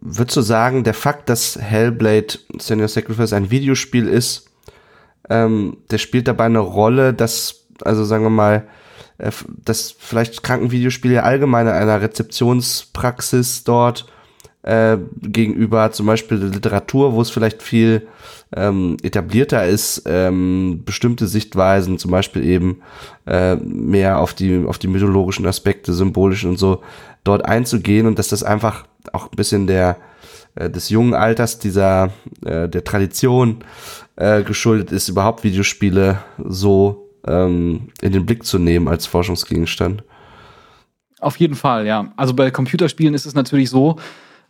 Würdest du sagen, der Fakt, dass Hellblade Senior Sacrifice ein Videospiel ist, ähm, der spielt dabei eine Rolle, dass, also sagen wir mal, äh, dass vielleicht Krankenvideospiele allgemein in einer Rezeptionspraxis dort äh, gegenüber zum Beispiel der Literatur, wo es vielleicht viel ähm, etablierter ist, ähm, bestimmte Sichtweisen, zum Beispiel eben äh, mehr auf die, auf die mythologischen Aspekte, symbolischen und so, dort einzugehen und dass das einfach auch ein bisschen der äh, des jungen Alters dieser äh, der Tradition äh, geschuldet ist, überhaupt Videospiele so ähm, in den Blick zu nehmen als Forschungsgegenstand. Auf jeden Fall, ja. Also bei Computerspielen ist es natürlich so,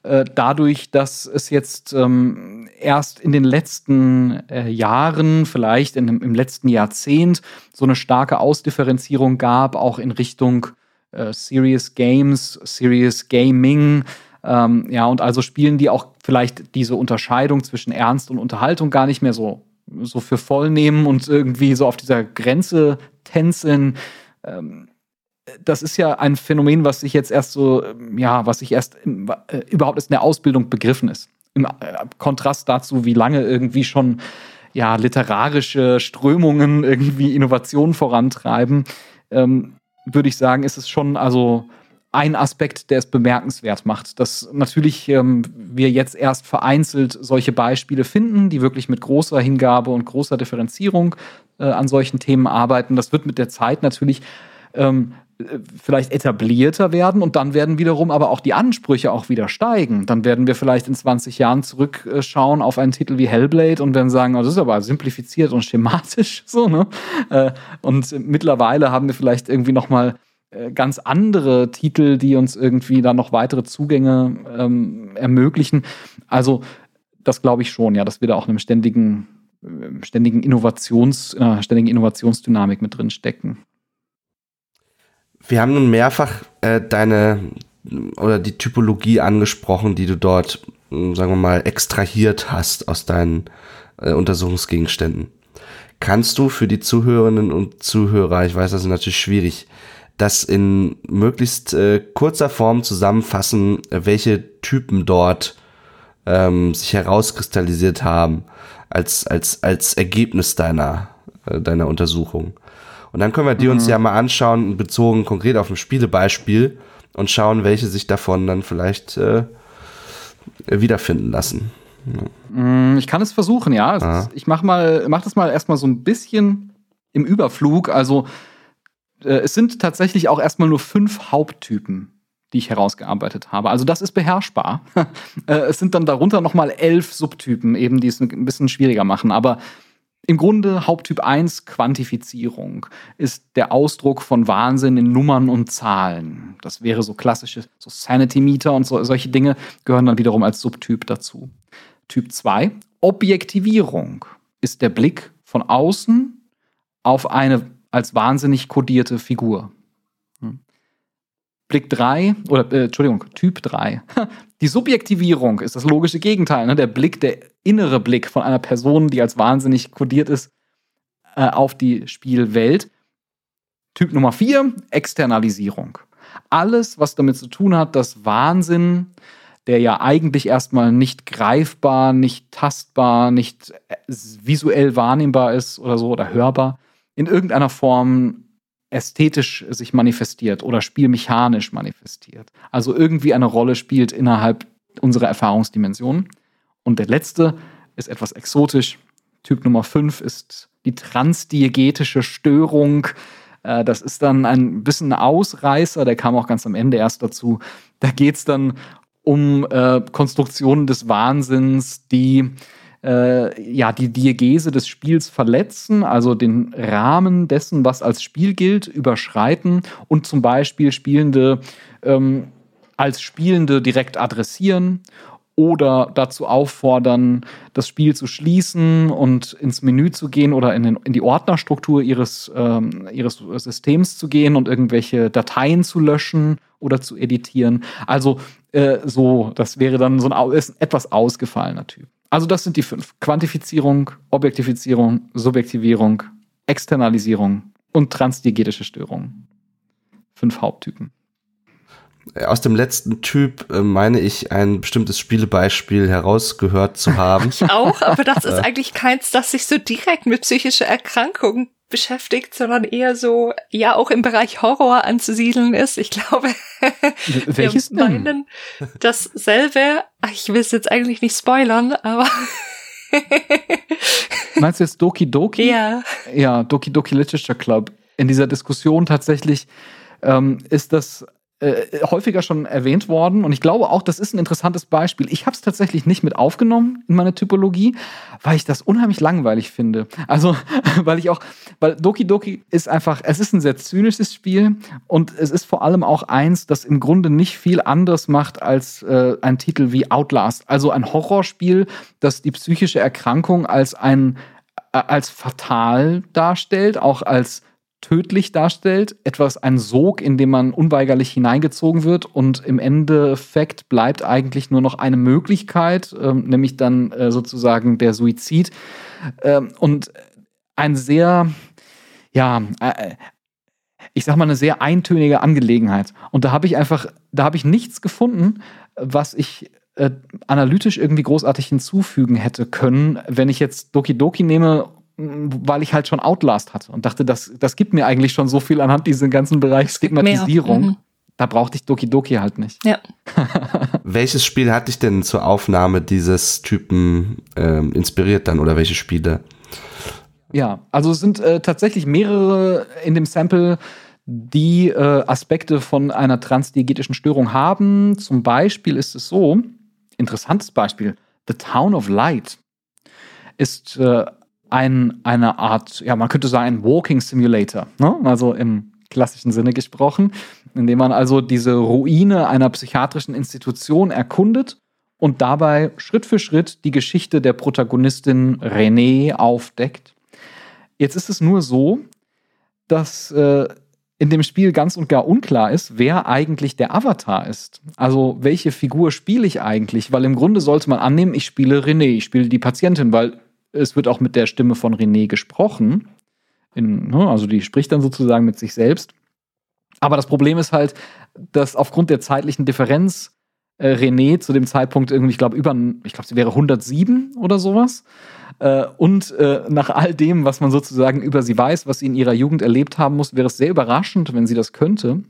äh, dadurch, dass es jetzt ähm, erst in den letzten äh, Jahren, vielleicht in, im letzten Jahrzehnt, so eine starke Ausdifferenzierung gab, auch in Richtung äh, Serious Games, Serious Gaming. Ähm, ja, und also Spielen, die auch vielleicht diese Unterscheidung zwischen Ernst und Unterhaltung gar nicht mehr so, so für voll nehmen und irgendwie so auf dieser Grenze tänzeln. Ähm, das ist ja ein Phänomen, was sich jetzt erst so, ja, was sich erst äh, überhaupt erst in der Ausbildung begriffen ist. Im äh, Kontrast dazu, wie lange irgendwie schon ja, literarische Strömungen irgendwie Innovationen vorantreiben, ähm, würde ich sagen, ist es schon also ein Aspekt, der es bemerkenswert macht, dass natürlich ähm, wir jetzt erst vereinzelt solche Beispiele finden, die wirklich mit großer Hingabe und großer Differenzierung äh, an solchen Themen arbeiten. Das wird mit der Zeit natürlich ähm, vielleicht etablierter werden und dann werden wiederum aber auch die Ansprüche auch wieder steigen. Dann werden wir vielleicht in 20 Jahren zurückschauen auf einen Titel wie Hellblade und werden sagen, oh, das ist aber simplifiziert und schematisch so, ne? Äh, und mittlerweile haben wir vielleicht irgendwie noch mal äh, ganz andere Titel, die uns irgendwie dann noch weitere Zugänge ähm, ermöglichen. Also das glaube ich schon, ja, dass wir da auch in einem ständigen, äh, ständigen Innovations, äh, ständigen Innovationsdynamik mit drin stecken. Wir haben nun mehrfach äh, deine oder die Typologie angesprochen, die du dort, sagen wir mal, extrahiert hast aus deinen äh, Untersuchungsgegenständen. Kannst du für die Zuhörerinnen und Zuhörer, ich weiß, das ist natürlich schwierig, das in möglichst äh, kurzer Form zusammenfassen, welche Typen dort ähm, sich herauskristallisiert haben als, als, als Ergebnis deiner, äh, deiner Untersuchung. Und dann können wir die mhm. uns ja mal anschauen, bezogen konkret auf ein Spielebeispiel und schauen, welche sich davon dann vielleicht äh, wiederfinden lassen. Ja. Ich kann es versuchen, ja. Ah. Ich mach mal, mach das mal erstmal so ein bisschen im Überflug. Also äh, es sind tatsächlich auch erstmal nur fünf Haupttypen, die ich herausgearbeitet habe. Also das ist beherrschbar. äh, es sind dann darunter nochmal elf Subtypen, eben, die es ein bisschen schwieriger machen. Aber im Grunde Haupttyp 1 Quantifizierung ist der Ausdruck von Wahnsinn in Nummern und Zahlen. Das wäre so klassische so Sanity Meter und so, solche Dinge gehören dann wiederum als Subtyp dazu. Typ 2 Objektivierung ist der Blick von außen auf eine als wahnsinnig kodierte Figur. Blick 3 oder äh, Entschuldigung, Typ 3. Die Subjektivierung ist das logische Gegenteil. Ne? Der Blick, der innere Blick von einer Person, die als wahnsinnig kodiert ist, äh, auf die Spielwelt. Typ Nummer 4, Externalisierung. Alles, was damit zu tun hat, dass Wahnsinn, der ja eigentlich erstmal nicht greifbar, nicht tastbar, nicht äh, visuell wahrnehmbar ist oder so oder hörbar, in irgendeiner Form ästhetisch sich manifestiert oder spielmechanisch manifestiert. Also irgendwie eine Rolle spielt innerhalb unserer Erfahrungsdimensionen. Und der letzte ist etwas exotisch. Typ Nummer 5 ist die transdiegetische Störung. Äh, das ist dann ein bisschen ein Ausreißer, der kam auch ganz am Ende erst dazu. Da geht es dann um äh, Konstruktionen des Wahnsinns, die äh, ja die Diegese des Spiels verletzen, also den Rahmen dessen, was als Spiel gilt, überschreiten und zum Beispiel Spielende ähm, als Spielende direkt adressieren oder dazu auffordern, das Spiel zu schließen und ins Menü zu gehen oder in, den, in die Ordnerstruktur ihres, ähm, ihres Systems zu gehen und irgendwelche Dateien zu löschen oder zu editieren. Also äh, so, das wäre dann so ein ist ein etwas ausgefallener Typ. Also das sind die fünf. Quantifizierung, Objektifizierung, Subjektivierung, Externalisierung und transdiegetische Störung. Fünf Haupttypen. Aus dem letzten Typ äh, meine ich ein bestimmtes Spielebeispiel herausgehört zu haben. ich auch, aber das ist eigentlich keins, das sich so direkt mit psychischer Erkrankung beschäftigt, sondern eher so, ja, auch im Bereich Horror anzusiedeln ist. Ich glaube, Welches wir meinen dasselbe. Ich will es jetzt eigentlich nicht spoilern, aber Meinst du jetzt Doki Doki? Ja. Ja, Doki Doki Literature Club. In dieser Diskussion tatsächlich ähm, ist das äh, häufiger schon erwähnt worden und ich glaube auch, das ist ein interessantes Beispiel. Ich habe es tatsächlich nicht mit aufgenommen in meine Typologie, weil ich das unheimlich langweilig finde. Also, weil ich auch, weil Doki Doki ist einfach, es ist ein sehr zynisches Spiel und es ist vor allem auch eins, das im Grunde nicht viel anderes macht als äh, ein Titel wie Outlast. Also ein Horrorspiel, das die psychische Erkrankung als ein äh, als fatal darstellt, auch als tödlich darstellt, etwas ein Sog, in dem man unweigerlich hineingezogen wird und im Endeffekt bleibt eigentlich nur noch eine Möglichkeit, ähm, nämlich dann äh, sozusagen der Suizid ähm, und ein sehr, ja, äh, ich sag mal eine sehr eintönige Angelegenheit. Und da habe ich einfach, da habe ich nichts gefunden, was ich äh, analytisch irgendwie großartig hinzufügen hätte können, wenn ich jetzt Doki Doki nehme weil ich halt schon Outlast hatte und dachte, das, das gibt mir eigentlich schon so viel anhand diesem ganzen Bereich Stigmatisierung. Mhm. Da brauchte ich Doki Doki halt nicht. Ja. Welches Spiel hat dich denn zur Aufnahme dieses Typen ähm, inspiriert dann oder welche Spiele? Ja, also es sind äh, tatsächlich mehrere in dem Sample, die äh, Aspekte von einer transdiegetischen Störung haben. Zum Beispiel ist es so, interessantes Beispiel, The Town of Light ist äh, ein, eine Art, ja, man könnte sagen, ein Walking Simulator, ne? also im klassischen Sinne gesprochen, indem man also diese Ruine einer psychiatrischen Institution erkundet und dabei Schritt für Schritt die Geschichte der Protagonistin René aufdeckt. Jetzt ist es nur so, dass äh, in dem Spiel ganz und gar unklar ist, wer eigentlich der Avatar ist. Also welche Figur spiele ich eigentlich? Weil im Grunde sollte man annehmen, ich spiele René, ich spiele die Patientin, weil es wird auch mit der Stimme von René gesprochen. In, ne, also die spricht dann sozusagen mit sich selbst. Aber das Problem ist halt, dass aufgrund der zeitlichen Differenz äh, René zu dem Zeitpunkt irgendwie, ich glaube, über, ich glaube, sie wäre 107 oder sowas. Äh, und äh, nach all dem, was man sozusagen über sie weiß, was sie in ihrer Jugend erlebt haben muss, wäre es sehr überraschend, wenn sie das könnte.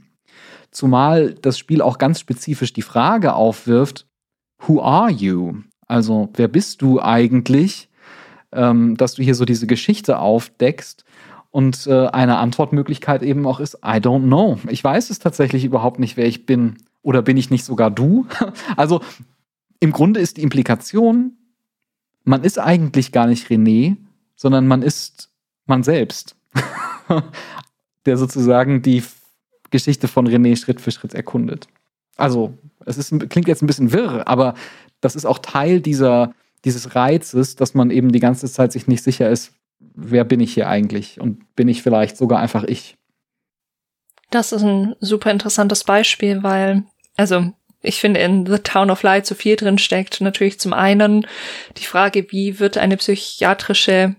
Zumal das Spiel auch ganz spezifisch die Frage aufwirft, Who are you? Also, wer bist du eigentlich? Ähm, dass du hier so diese Geschichte aufdeckst. Und äh, eine Antwortmöglichkeit eben auch ist, I don't know. Ich weiß es tatsächlich überhaupt nicht, wer ich bin. Oder bin ich nicht sogar du? also im Grunde ist die Implikation, man ist eigentlich gar nicht René, sondern man ist man selbst, der sozusagen die Geschichte von René Schritt für Schritt erkundet. Also, es ist, klingt jetzt ein bisschen wirr, aber das ist auch Teil dieser, dieses Reizes, dass man eben die ganze Zeit sich nicht sicher ist, wer bin ich hier eigentlich und bin ich vielleicht sogar einfach ich. Das ist ein super interessantes Beispiel, weil, also ich finde, in The Town of Light so viel drin steckt. Natürlich zum einen die Frage, wie wird eine psychiatrische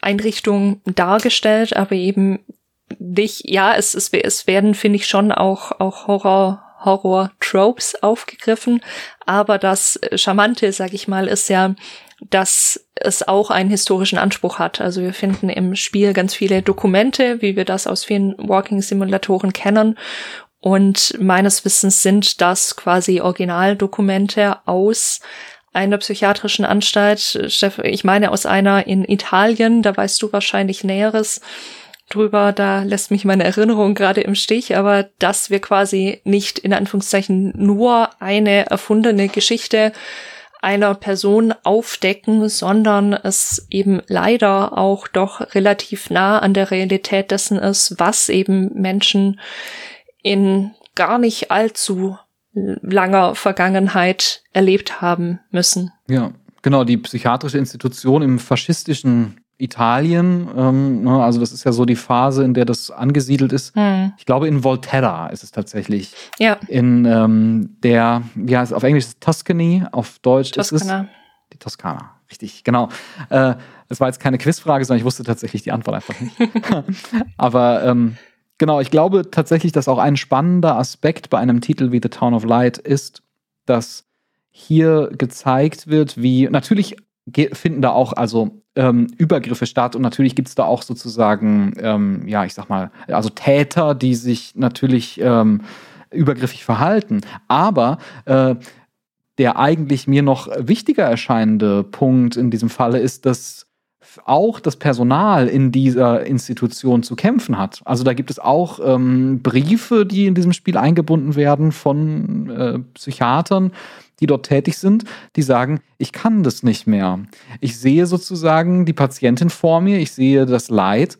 Einrichtung dargestellt, aber eben nicht, ja, es, es, es werden, finde ich, schon auch, auch Horror, Horror-Tropes aufgegriffen. Aber das Charmante, sag ich mal, ist ja, dass es auch einen historischen Anspruch hat. Also wir finden im Spiel ganz viele Dokumente, wie wir das aus vielen Walking-Simulatoren kennen. Und meines Wissens sind das quasi Originaldokumente aus einer psychiatrischen Anstalt. Ich meine aus einer in Italien, da weißt du wahrscheinlich Näheres drüber, da lässt mich meine Erinnerung gerade im Stich, aber dass wir quasi nicht in Anführungszeichen nur eine erfundene Geschichte einer Person aufdecken, sondern es eben leider auch doch relativ nah an der Realität dessen ist, was eben Menschen in gar nicht allzu langer Vergangenheit erlebt haben müssen. Ja, genau, die psychiatrische Institution im faschistischen Italien, ähm, ne, also das ist ja so die Phase, in der das angesiedelt ist. Hm. Ich glaube, in Volterra ist es tatsächlich. Ja. In ähm, der, wie heißt es auf Englisch ist Tuscany, auf Deutsch Toskana. ist es die Toskana. Richtig, genau. Äh, war jetzt keine Quizfrage, sondern ich wusste tatsächlich die Antwort einfach nicht. Aber ähm, genau, ich glaube tatsächlich, dass auch ein spannender Aspekt bei einem Titel wie The Town of Light ist, dass hier gezeigt wird, wie natürlich finden da auch also ähm, Übergriffe statt und natürlich gibt es da auch sozusagen, ähm, ja, ich sag mal, also Täter, die sich natürlich ähm, übergriffig verhalten. Aber äh, der eigentlich mir noch wichtiger erscheinende Punkt in diesem Falle ist, dass auch das Personal in dieser Institution zu kämpfen hat. Also da gibt es auch ähm, Briefe, die in diesem Spiel eingebunden werden von äh, Psychiatern, die dort tätig sind, die sagen, ich kann das nicht mehr. Ich sehe sozusagen die Patientin vor mir, ich sehe das Leid,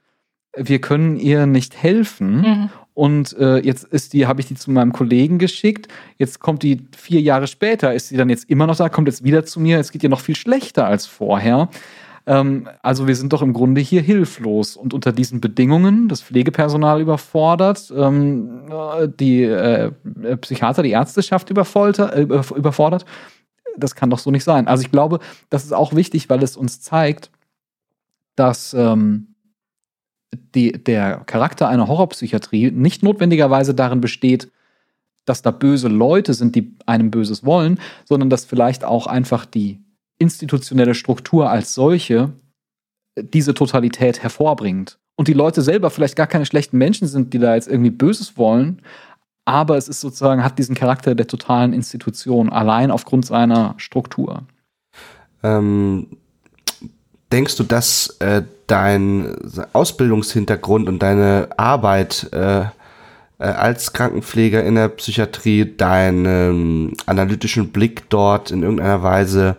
wir können ihr nicht helfen. Mhm. Und äh, jetzt ist die, habe ich die zu meinem Kollegen geschickt. Jetzt kommt die vier Jahre später, ist sie dann jetzt immer noch da, kommt jetzt wieder zu mir. Es geht ihr noch viel schlechter als vorher. Ähm, also wir sind doch im Grunde hier hilflos und unter diesen Bedingungen, das Pflegepersonal überfordert, ähm, die äh, Psychiater, die Ärzteschaft überfolter, äh, überfordert. Das kann doch so nicht sein. Also ich glaube, das ist auch wichtig, weil es uns zeigt, dass ähm, die, der Charakter einer Horrorpsychiatrie nicht notwendigerweise darin besteht, dass da böse Leute sind, die einem Böses wollen, sondern dass vielleicht auch einfach die institutionelle Struktur als solche diese Totalität hervorbringt. Und die Leute selber vielleicht gar keine schlechten Menschen sind, die da jetzt irgendwie Böses wollen, aber es ist sozusagen, hat diesen Charakter der totalen Institution, allein aufgrund seiner Struktur. Ähm, denkst du, dass äh, dein Ausbildungshintergrund und deine Arbeit äh, äh als Krankenpfleger in der Psychiatrie deinen analytischen Blick dort in irgendeiner Weise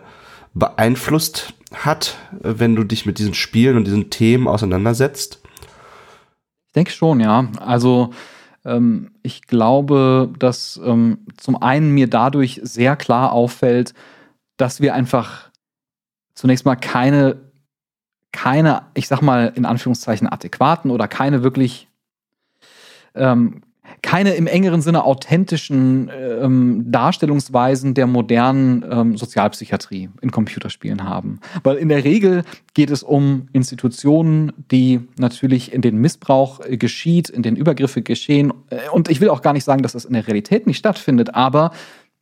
beeinflusst hat, wenn du dich mit diesen Spielen und diesen Themen auseinandersetzt? Ich denke schon, ja. Also ähm, ich glaube, dass ähm, zum einen mir dadurch sehr klar auffällt, dass wir einfach zunächst mal keine, keine, ich sag mal in Anführungszeichen adäquaten oder keine wirklich ähm, keine im engeren Sinne authentischen ähm, Darstellungsweisen der modernen ähm, Sozialpsychiatrie in Computerspielen haben. Weil in der Regel geht es um Institutionen, die natürlich in den Missbrauch äh, geschieht, in den Übergriffe geschehen. Äh, und ich will auch gar nicht sagen, dass das in der Realität nicht stattfindet, aber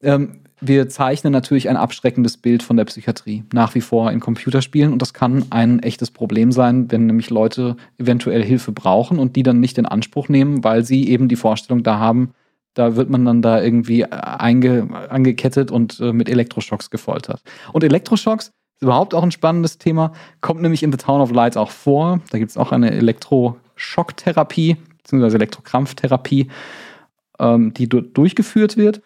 ähm, wir zeichnen natürlich ein abschreckendes Bild von der Psychiatrie nach wie vor in Computerspielen und das kann ein echtes Problem sein, wenn nämlich Leute eventuell Hilfe brauchen und die dann nicht in Anspruch nehmen, weil sie eben die Vorstellung da haben, da wird man dann da irgendwie einge, angekettet und äh, mit Elektroschocks gefoltert. Und Elektroschocks ist überhaupt auch ein spannendes Thema, kommt nämlich in The Town of Light auch vor. Da gibt es auch eine Elektroschocktherapie bzw. Elektrokrampftherapie, ähm, die durchgeführt wird.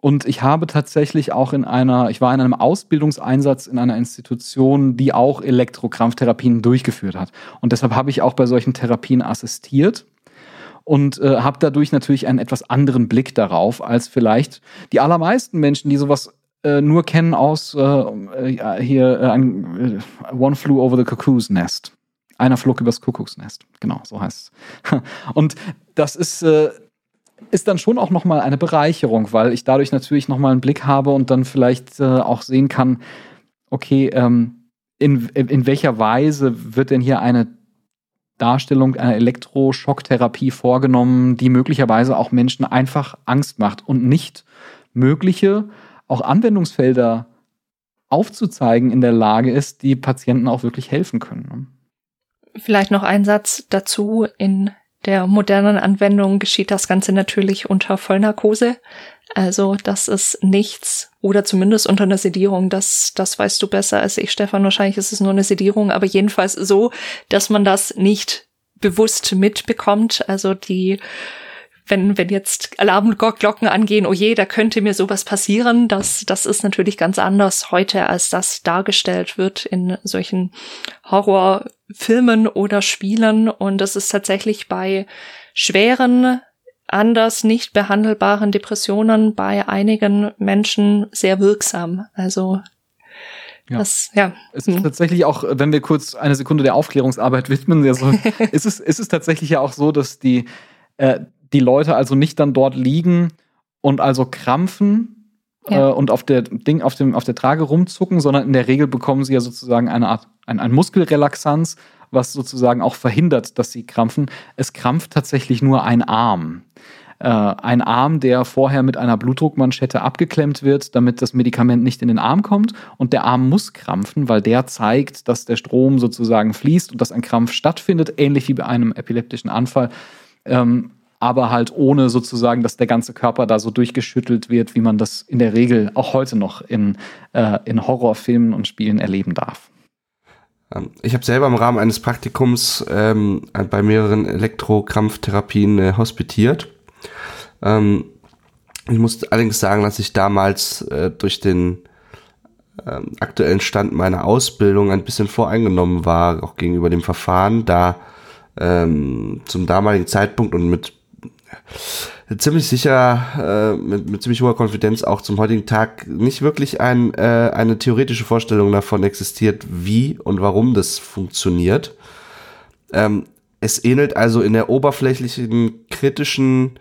Und ich habe tatsächlich auch in einer, ich war in einem Ausbildungseinsatz in einer Institution, die auch Elektrokrampftherapien durchgeführt hat. Und deshalb habe ich auch bei solchen Therapien assistiert und äh, habe dadurch natürlich einen etwas anderen Blick darauf als vielleicht die allermeisten Menschen, die sowas äh, nur kennen aus äh, äh hier äh, One Flew Over the Cuckoo's Nest. Einer flog übers Kuckucksnest. Genau, so heißt es. Und das ist, äh, ist dann schon auch nochmal eine Bereicherung, weil ich dadurch natürlich nochmal einen Blick habe und dann vielleicht äh, auch sehen kann, okay, ähm, in, in welcher Weise wird denn hier eine Darstellung einer Elektroschocktherapie vorgenommen, die möglicherweise auch Menschen einfach Angst macht und nicht mögliche, auch Anwendungsfelder aufzuzeigen in der Lage ist, die Patienten auch wirklich helfen können. Vielleicht noch ein Satz dazu. In der modernen Anwendung geschieht das Ganze natürlich unter Vollnarkose. Also das ist nichts oder zumindest unter einer Sedierung. Das, das weißt du besser als ich, Stefan. Wahrscheinlich ist es nur eine Sedierung, aber jedenfalls so, dass man das nicht bewusst mitbekommt. Also die wenn, wenn jetzt Alarmglocken angehen, oh je, da könnte mir sowas passieren, das, das ist natürlich ganz anders heute, als das dargestellt wird in solchen Horrorfilmen oder Spielen. Und das ist tatsächlich bei schweren, anders nicht behandelbaren Depressionen bei einigen Menschen sehr wirksam. Also ja. Das, ja. Es ist hm. tatsächlich auch, wenn wir kurz eine Sekunde der Aufklärungsarbeit widmen, ja so, ist, es, ist es tatsächlich ja auch so, dass die, äh, die Leute also nicht dann dort liegen und also krampfen ja. äh, und auf der Ding, auf dem, auf der Trage rumzucken, sondern in der Regel bekommen sie ja sozusagen eine Art, ein, ein Muskelrelaxanz, was sozusagen auch verhindert, dass sie krampfen. Es krampft tatsächlich nur ein Arm. Äh, ein Arm, der vorher mit einer Blutdruckmanschette abgeklemmt wird, damit das Medikament nicht in den Arm kommt. Und der Arm muss krampfen, weil der zeigt, dass der Strom sozusagen fließt und dass ein Krampf stattfindet, ähnlich wie bei einem epileptischen Anfall. Ähm, aber halt ohne sozusagen, dass der ganze Körper da so durchgeschüttelt wird, wie man das in der Regel auch heute noch in, äh, in Horrorfilmen und Spielen erleben darf. Ähm, ich habe selber im Rahmen eines Praktikums ähm, bei mehreren Elektrokrampftherapien äh, hospitiert. Ähm, ich muss allerdings sagen, dass ich damals äh, durch den ähm, aktuellen Stand meiner Ausbildung ein bisschen voreingenommen war, auch gegenüber dem Verfahren, da ähm, zum damaligen Zeitpunkt und mit ziemlich sicher, äh, mit, mit ziemlich hoher Konfidenz auch zum heutigen Tag nicht wirklich ein, äh, eine theoretische Vorstellung davon existiert, wie und warum das funktioniert. Ähm, es ähnelt also in der oberflächlichen, kritischen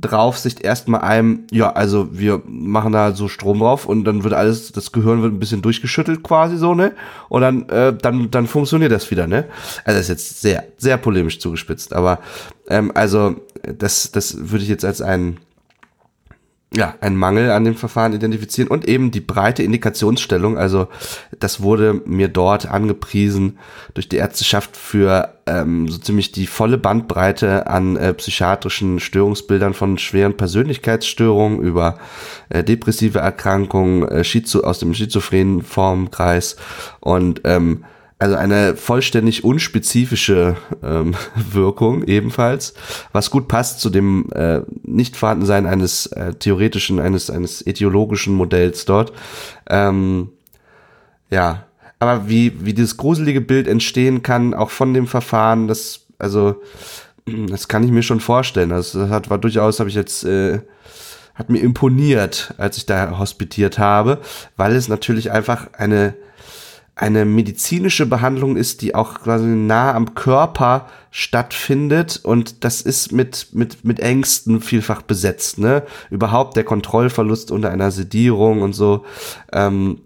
Draufsicht erstmal einem, ja, also wir machen da so Strom drauf und dann wird alles, das Gehirn wird ein bisschen durchgeschüttelt quasi so, ne? Und dann, äh, dann, dann funktioniert das wieder, ne? Also ist jetzt sehr, sehr polemisch zugespitzt, aber ähm, also das, das würde ich jetzt als ein ja, ein Mangel an dem Verfahren identifizieren und eben die breite Indikationsstellung. Also das wurde mir dort angepriesen durch die Ärzteschaft für ähm, so ziemlich die volle Bandbreite an äh, psychiatrischen Störungsbildern von schweren Persönlichkeitsstörungen über äh, depressive Erkrankungen, äh, Schizo aus dem schizophrenen Formkreis und ähm, also eine vollständig unspezifische ähm, Wirkung ebenfalls, was gut passt zu dem äh, Nichtvorhandensein eines äh, theoretischen, eines, eines etiologischen Modells dort. Ähm, ja, aber wie, wie dieses gruselige Bild entstehen kann, auch von dem Verfahren, das, also, das kann ich mir schon vorstellen. Das, hat, war durchaus, habe ich jetzt, äh, hat mir imponiert, als ich da hospitiert habe, weil es natürlich einfach eine, eine medizinische Behandlung ist, die auch quasi nah am Körper stattfindet und das ist mit, mit, mit Ängsten vielfach besetzt, ne? Überhaupt der Kontrollverlust unter einer Sedierung und so. Ähm,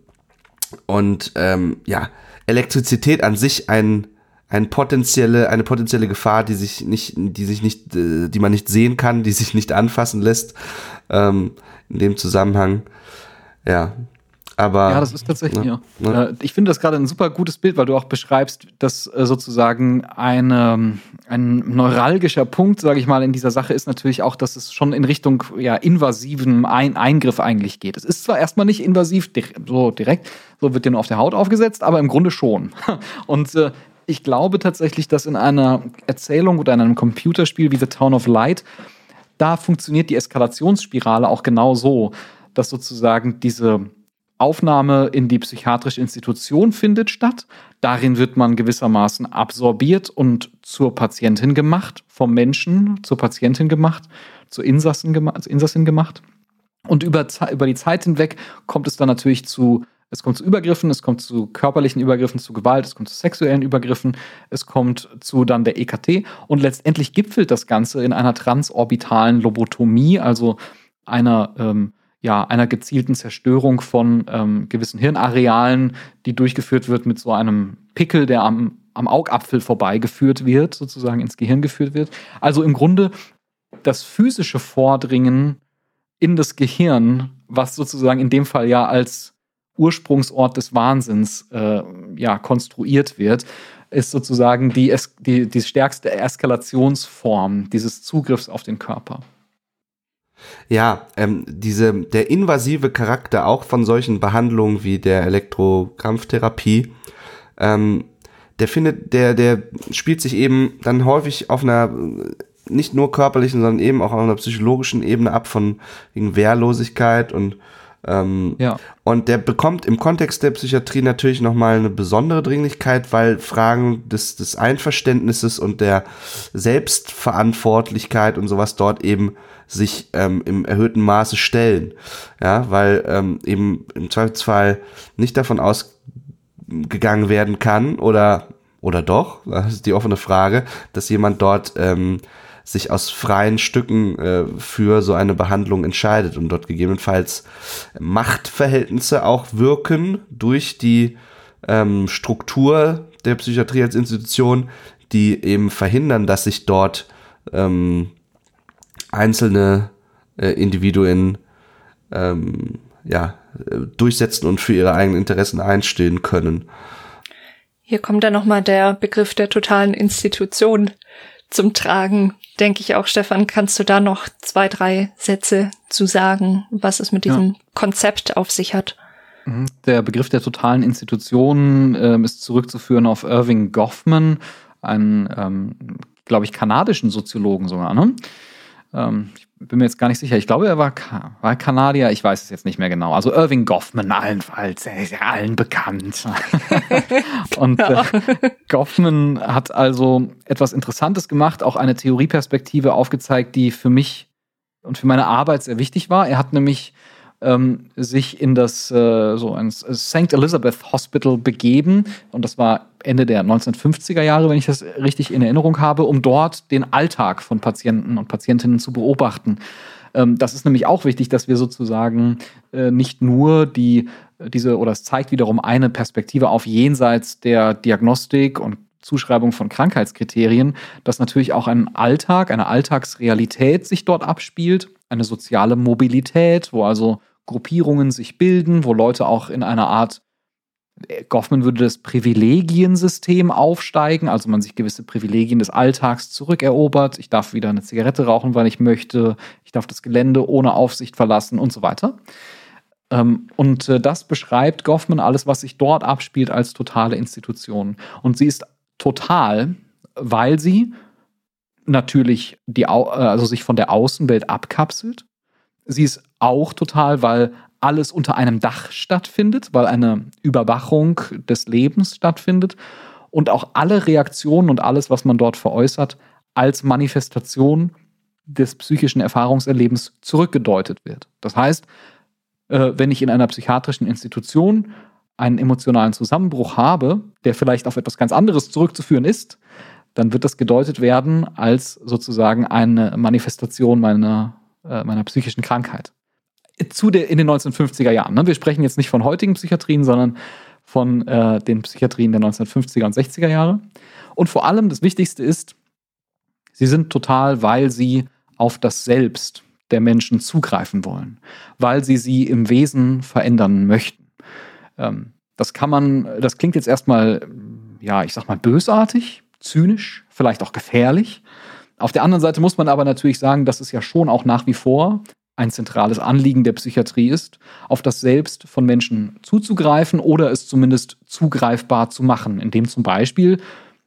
und ähm, ja, Elektrizität an sich ein, ein potenzielle, eine potenzielle Gefahr, die sich nicht, die sich nicht, äh, die man nicht sehen kann, die sich nicht anfassen lässt, ähm, in dem Zusammenhang. Ja, aber, ja, das ist tatsächlich, ne, ja. Ne? Ich finde das gerade ein super gutes Bild, weil du auch beschreibst, dass äh, sozusagen eine, ein neuralgischer Punkt, sage ich mal, in dieser Sache ist natürlich auch, dass es schon in Richtung ja, invasiven ein Eingriff eigentlich geht. Es ist zwar erstmal nicht invasiv so direkt, so wird dir nur auf der Haut aufgesetzt, aber im Grunde schon. Und äh, ich glaube tatsächlich, dass in einer Erzählung oder in einem Computerspiel wie The Town of Light, da funktioniert die Eskalationsspirale auch genau so, dass sozusagen diese Aufnahme in die psychiatrische Institution findet statt. Darin wird man gewissermaßen absorbiert und zur Patientin gemacht, vom Menschen zur Patientin gemacht, zur Insassen, gema Insassin gemacht. Und über, über die Zeit hinweg kommt es dann natürlich zu Es kommt zu Übergriffen, es kommt zu körperlichen Übergriffen, zu Gewalt, es kommt zu sexuellen Übergriffen, es kommt zu dann der EKT und letztendlich gipfelt das Ganze in einer transorbitalen Lobotomie, also einer, ähm, ja, einer gezielten Zerstörung von ähm, gewissen Hirnarealen, die durchgeführt wird mit so einem Pickel, der am, am Augapfel vorbeigeführt wird, sozusagen ins Gehirn geführt wird. Also im Grunde das physische Vordringen in das Gehirn, was sozusagen in dem Fall ja als Ursprungsort des Wahnsinns äh, ja, konstruiert wird, ist sozusagen die, die, die stärkste Eskalationsform dieses Zugriffs auf den Körper. Ja, ähm, diese, der invasive Charakter auch von solchen Behandlungen wie der Elektrokrampftherapie, ähm, der findet, der, der spielt sich eben dann häufig auf einer nicht nur körperlichen, sondern eben auch auf einer psychologischen Ebene ab von wegen Wehrlosigkeit und ähm, ja. Und der bekommt im Kontext der Psychiatrie natürlich nochmal eine besondere Dringlichkeit, weil Fragen des, des Einverständnisses und der Selbstverantwortlichkeit und sowas dort eben sich ähm, im erhöhten Maße stellen. Ja, weil ähm, eben im Zweifelsfall nicht davon ausgegangen werden kann oder oder doch, das ist die offene Frage, dass jemand dort ähm, sich aus freien Stücken äh, für so eine Behandlung entscheidet und dort gegebenenfalls Machtverhältnisse auch wirken durch die ähm, Struktur der Psychiatrie als Institution, die eben verhindern, dass sich dort ähm, einzelne äh, Individuen ähm, ja, durchsetzen und für ihre eigenen Interessen einstehen können. Hier kommt dann nochmal der Begriff der totalen Institution zum Tragen, denke ich auch. Stefan, kannst du da noch zwei, drei Sätze zu sagen, was es mit diesem ja. Konzept auf sich hat? Mhm. Der Begriff der totalen Institution äh, ist zurückzuführen auf Irving Goffman, einen, ähm, glaube ich, kanadischen Soziologen sogar. Ne? Ähm, ich bin mir jetzt gar nicht sicher. Ich glaube, er war, war Kanadier. Ich weiß es jetzt nicht mehr genau. Also Irving Goffman allenfalls. Er ist ja allen bekannt. und äh, Goffman hat also etwas Interessantes gemacht, auch eine Theorieperspektive aufgezeigt, die für mich und für meine Arbeit sehr wichtig war. Er hat nämlich ähm, sich in das äh, so ein St. Elizabeth Hospital begeben und das war Ende der 1950er Jahre, wenn ich das richtig in Erinnerung habe, um dort den Alltag von Patienten und Patientinnen zu beobachten. Ähm, das ist nämlich auch wichtig, dass wir sozusagen äh, nicht nur die diese oder es zeigt wiederum eine Perspektive auf jenseits der Diagnostik und Zuschreibung von Krankheitskriterien, dass natürlich auch ein Alltag, eine Alltagsrealität sich dort abspielt, eine soziale Mobilität, wo also Gruppierungen sich bilden, wo Leute auch in einer Art, Goffman würde das Privilegiensystem aufsteigen, also man sich gewisse Privilegien des Alltags zurückerobert. Ich darf wieder eine Zigarette rauchen, weil ich möchte. Ich darf das Gelände ohne Aufsicht verlassen und so weiter. Ähm, und äh, das beschreibt Goffman alles, was sich dort abspielt, als totale Institution. Und sie ist total, weil sie natürlich die, also sich von der Außenwelt abkapselt Sie ist auch total, weil alles unter einem Dach stattfindet, weil eine Überwachung des Lebens stattfindet und auch alle Reaktionen und alles, was man dort veräußert, als Manifestation des psychischen Erfahrungserlebens zurückgedeutet wird. Das heißt, äh, wenn ich in einer psychiatrischen Institution einen emotionalen Zusammenbruch habe, der vielleicht auf etwas ganz anderes zurückzuführen ist, dann wird das gedeutet werden als sozusagen eine Manifestation meiner äh, meiner psychischen Krankheit. Zu der, in den 1950er Jahren. Ne? Wir sprechen jetzt nicht von heutigen Psychiatrien, sondern von äh, den Psychiatrien der 1950er und 60er Jahre. Und vor allem das Wichtigste ist, sie sind total, weil sie auf das Selbst der Menschen zugreifen wollen, weil sie sie im Wesen verändern möchten. Ähm, das kann man, das klingt jetzt erstmal, ja, ich sag mal bösartig, zynisch, vielleicht auch gefährlich. Auf der anderen Seite muss man aber natürlich sagen, dass es ja schon auch nach wie vor ein zentrales Anliegen der Psychiatrie ist, auf das Selbst von Menschen zuzugreifen oder es zumindest zugreifbar zu machen, indem zum Beispiel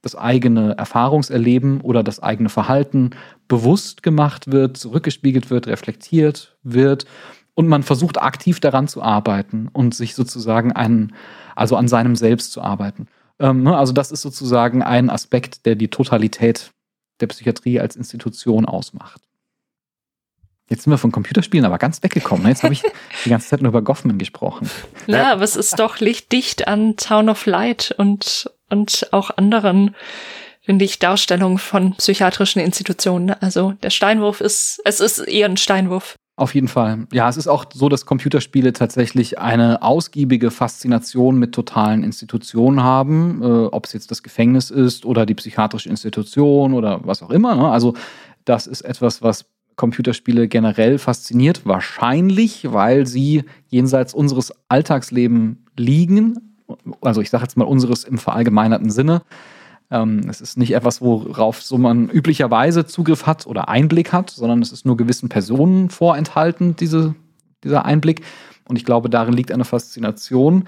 das eigene Erfahrungserleben oder das eigene Verhalten bewusst gemacht wird, zurückgespiegelt wird, reflektiert wird und man versucht aktiv daran zu arbeiten und sich sozusagen einen, also an seinem Selbst zu arbeiten. Ähm, ne, also das ist sozusagen ein Aspekt, der die Totalität der Psychiatrie als Institution ausmacht. Jetzt sind wir von Computerspielen aber ganz weggekommen. Ne? Jetzt habe ich die ganze Zeit nur über Goffman gesprochen. Ja, aber es ist doch lichtdicht an Town of Light und, und auch anderen, finde ich, Darstellungen von psychiatrischen Institutionen. Also der Steinwurf ist, es ist eher ein Steinwurf. Auf jeden Fall. Ja, es ist auch so, dass Computerspiele tatsächlich eine ausgiebige Faszination mit totalen Institutionen haben, äh, ob es jetzt das Gefängnis ist oder die psychiatrische Institution oder was auch immer. Ne? Also das ist etwas, was Computerspiele generell fasziniert, wahrscheinlich, weil sie jenseits unseres Alltagslebens liegen. Also ich sage jetzt mal unseres im verallgemeinerten Sinne. Ähm, es ist nicht etwas, worauf so man üblicherweise Zugriff hat oder Einblick hat, sondern es ist nur gewissen Personen vorenthalten, diese, dieser Einblick. Und ich glaube, darin liegt eine Faszination.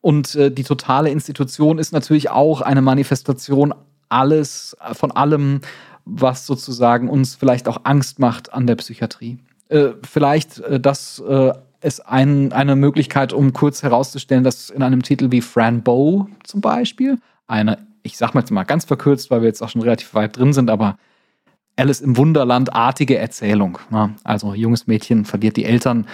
Und äh, die totale Institution ist natürlich auch eine Manifestation alles, von allem, was sozusagen uns vielleicht auch Angst macht an der Psychiatrie. Äh, vielleicht äh, das äh, ist ein, eine Möglichkeit, um kurz herauszustellen, dass in einem Titel wie Fran Bow zum Beispiel, eine, ich sag mal jetzt mal ganz verkürzt, weil wir jetzt auch schon relativ weit drin sind, aber Alice im Wunderland-artige Erzählung. Ne? Also junges Mädchen verliert die Eltern,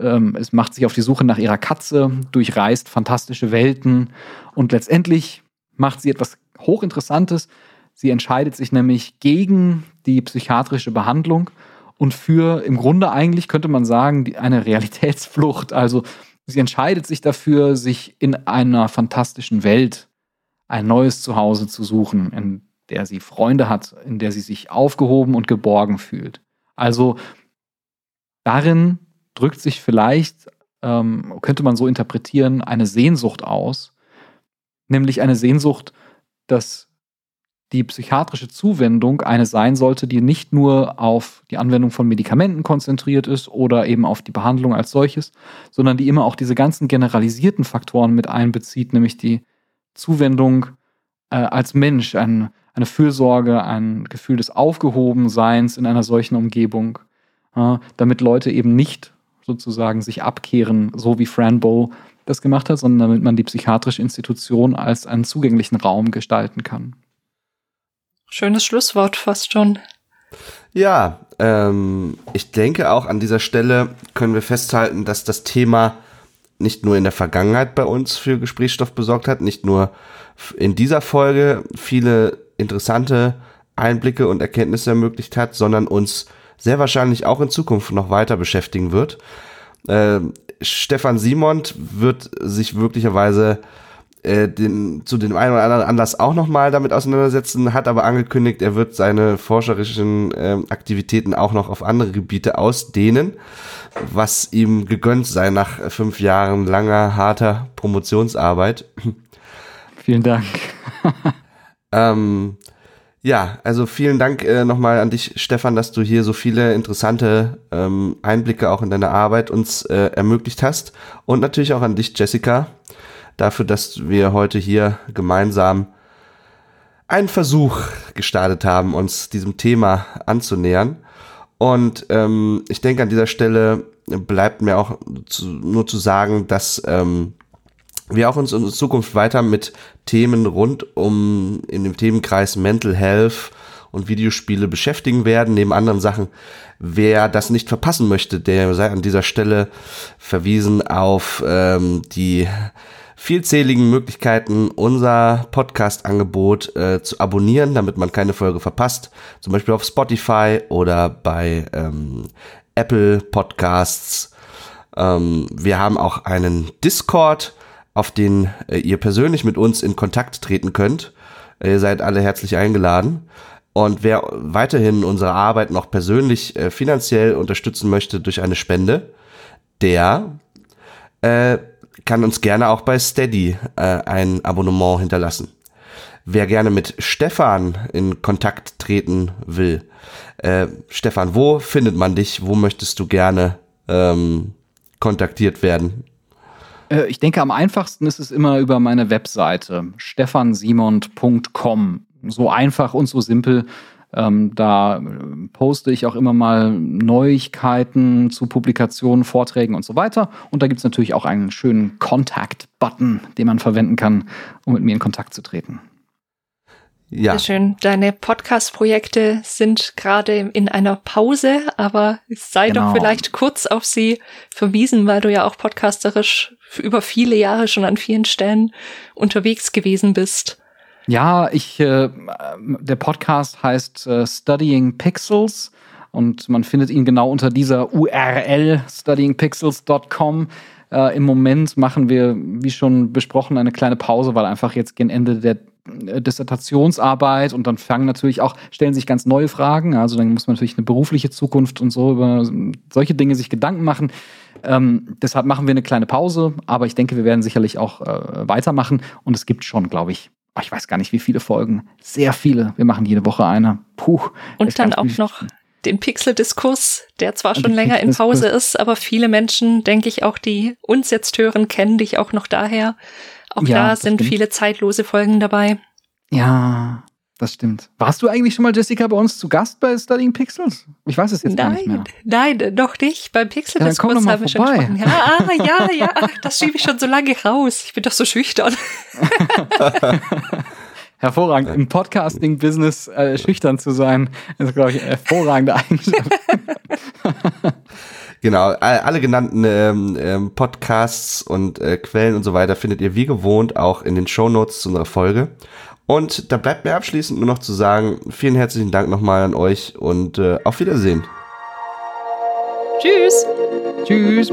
ähm, es macht sich auf die Suche nach ihrer Katze, durchreist fantastische Welten und letztendlich macht sie etwas hochinteressantes, Sie entscheidet sich nämlich gegen die psychiatrische Behandlung und für im Grunde eigentlich könnte man sagen, eine Realitätsflucht. Also sie entscheidet sich dafür, sich in einer fantastischen Welt ein neues Zuhause zu suchen, in der sie Freunde hat, in der sie sich aufgehoben und geborgen fühlt. Also darin drückt sich vielleicht, ähm, könnte man so interpretieren, eine Sehnsucht aus, nämlich eine Sehnsucht, dass die psychiatrische Zuwendung eine sein sollte, die nicht nur auf die Anwendung von Medikamenten konzentriert ist oder eben auf die Behandlung als solches, sondern die immer auch diese ganzen generalisierten Faktoren mit einbezieht, nämlich die Zuwendung äh, als Mensch, ein, eine Fürsorge, ein Gefühl des Aufgehobenseins in einer solchen Umgebung, äh, damit Leute eben nicht sozusagen sich abkehren, so wie Fran Bow das gemacht hat, sondern damit man die psychiatrische Institution als einen zugänglichen Raum gestalten kann. Schönes Schlusswort fast schon. Ja, ähm, ich denke auch an dieser Stelle können wir festhalten, dass das Thema nicht nur in der Vergangenheit bei uns für Gesprächsstoff besorgt hat, nicht nur in dieser Folge viele interessante Einblicke und Erkenntnisse ermöglicht hat, sondern uns sehr wahrscheinlich auch in Zukunft noch weiter beschäftigen wird. Äh, Stefan Simont wird sich möglicherweise äh, den, zu dem einen oder anderen Anlass auch nochmal damit auseinandersetzen, hat aber angekündigt, er wird seine forscherischen äh, Aktivitäten auch noch auf andere Gebiete ausdehnen, was ihm gegönnt sei nach fünf Jahren langer, harter Promotionsarbeit. Vielen Dank. ähm, ja, also vielen Dank äh, nochmal an dich, Stefan, dass du hier so viele interessante ähm, Einblicke auch in deine Arbeit uns äh, ermöglicht hast. Und natürlich auch an dich, Jessica, dafür, dass wir heute hier gemeinsam einen Versuch gestartet haben, uns diesem Thema anzunähern. Und ähm, ich denke, an dieser Stelle bleibt mir auch zu, nur zu sagen, dass ähm, wir auch uns in Zukunft weiter mit Themen rund um in dem Themenkreis Mental Health und Videospiele beschäftigen werden, neben anderen Sachen. Wer das nicht verpassen möchte, der sei an dieser Stelle verwiesen auf ähm, die vielzähligen Möglichkeiten, unser Podcast-Angebot äh, zu abonnieren, damit man keine Folge verpasst. Zum Beispiel auf Spotify oder bei ähm, Apple Podcasts. Ähm, wir haben auch einen Discord, auf den äh, ihr persönlich mit uns in Kontakt treten könnt. Ihr seid alle herzlich eingeladen. Und wer weiterhin unsere Arbeit noch persönlich äh, finanziell unterstützen möchte durch eine Spende, der äh, kann uns gerne auch bei Steady äh, ein Abonnement hinterlassen. Wer gerne mit Stefan in Kontakt treten will, äh, Stefan, wo findet man dich? Wo möchtest du gerne ähm, kontaktiert werden? Äh, ich denke, am einfachsten ist es immer über meine Webseite stefansimond.com. So einfach und so simpel ähm, da poste ich auch immer mal Neuigkeiten zu Publikationen, Vorträgen und so weiter. Und da gibt es natürlich auch einen schönen Contact-Button, den man verwenden kann, um mit mir in Kontakt zu treten. Ja. Sehr schön. Deine Podcast-Projekte sind gerade in einer Pause, aber sei genau. doch vielleicht kurz auf sie verwiesen, weil du ja auch podcasterisch über viele Jahre schon an vielen Stellen unterwegs gewesen bist. Ja, ich, äh, der Podcast heißt äh, Studying Pixels und man findet ihn genau unter dieser URL studyingpixels.com. Äh, Im Moment machen wir, wie schon besprochen, eine kleine Pause, weil einfach jetzt gegen Ende der äh, Dissertationsarbeit und dann fangen natürlich auch, stellen sich ganz neue Fragen. Also dann muss man natürlich eine berufliche Zukunft und so über solche Dinge sich Gedanken machen. Ähm, deshalb machen wir eine kleine Pause, aber ich denke, wir werden sicherlich auch äh, weitermachen und es gibt schon, glaube ich, ich weiß gar nicht, wie viele Folgen. Sehr viele. Wir machen jede Woche eine. Puh. Und dann auch noch den Pixel-Diskurs, der zwar schon länger in Pause ist, aber viele Menschen, denke ich auch, die uns jetzt hören, kennen dich auch noch daher. Auch ja, da sind stimmt. viele zeitlose Folgen dabei. Ja, das stimmt. Warst du eigentlich schon mal, Jessica, bei uns zu Gast bei Studying Pixels? Ich weiß es jetzt nein, gar nicht mehr. Nein, noch nicht. Beim Pixel-Diskurs ja, haben wir schon gesprochen. Ja, ah, ja, ja, das schiebe ich schon so lange raus. Ich bin doch so schüchtern. Hervorragend. Im Podcasting-Business äh, schüchtern zu sein, ist, glaube ich, eine hervorragende Eigenschaft. Genau, alle genannten ähm, ähm, Podcasts und äh, Quellen und so weiter findet ihr wie gewohnt auch in den Show Notes zu unserer Folge. Und da bleibt mir abschließend nur noch zu sagen, vielen herzlichen Dank nochmal an euch und äh, auf Wiedersehen. Tschüss. Tschüss.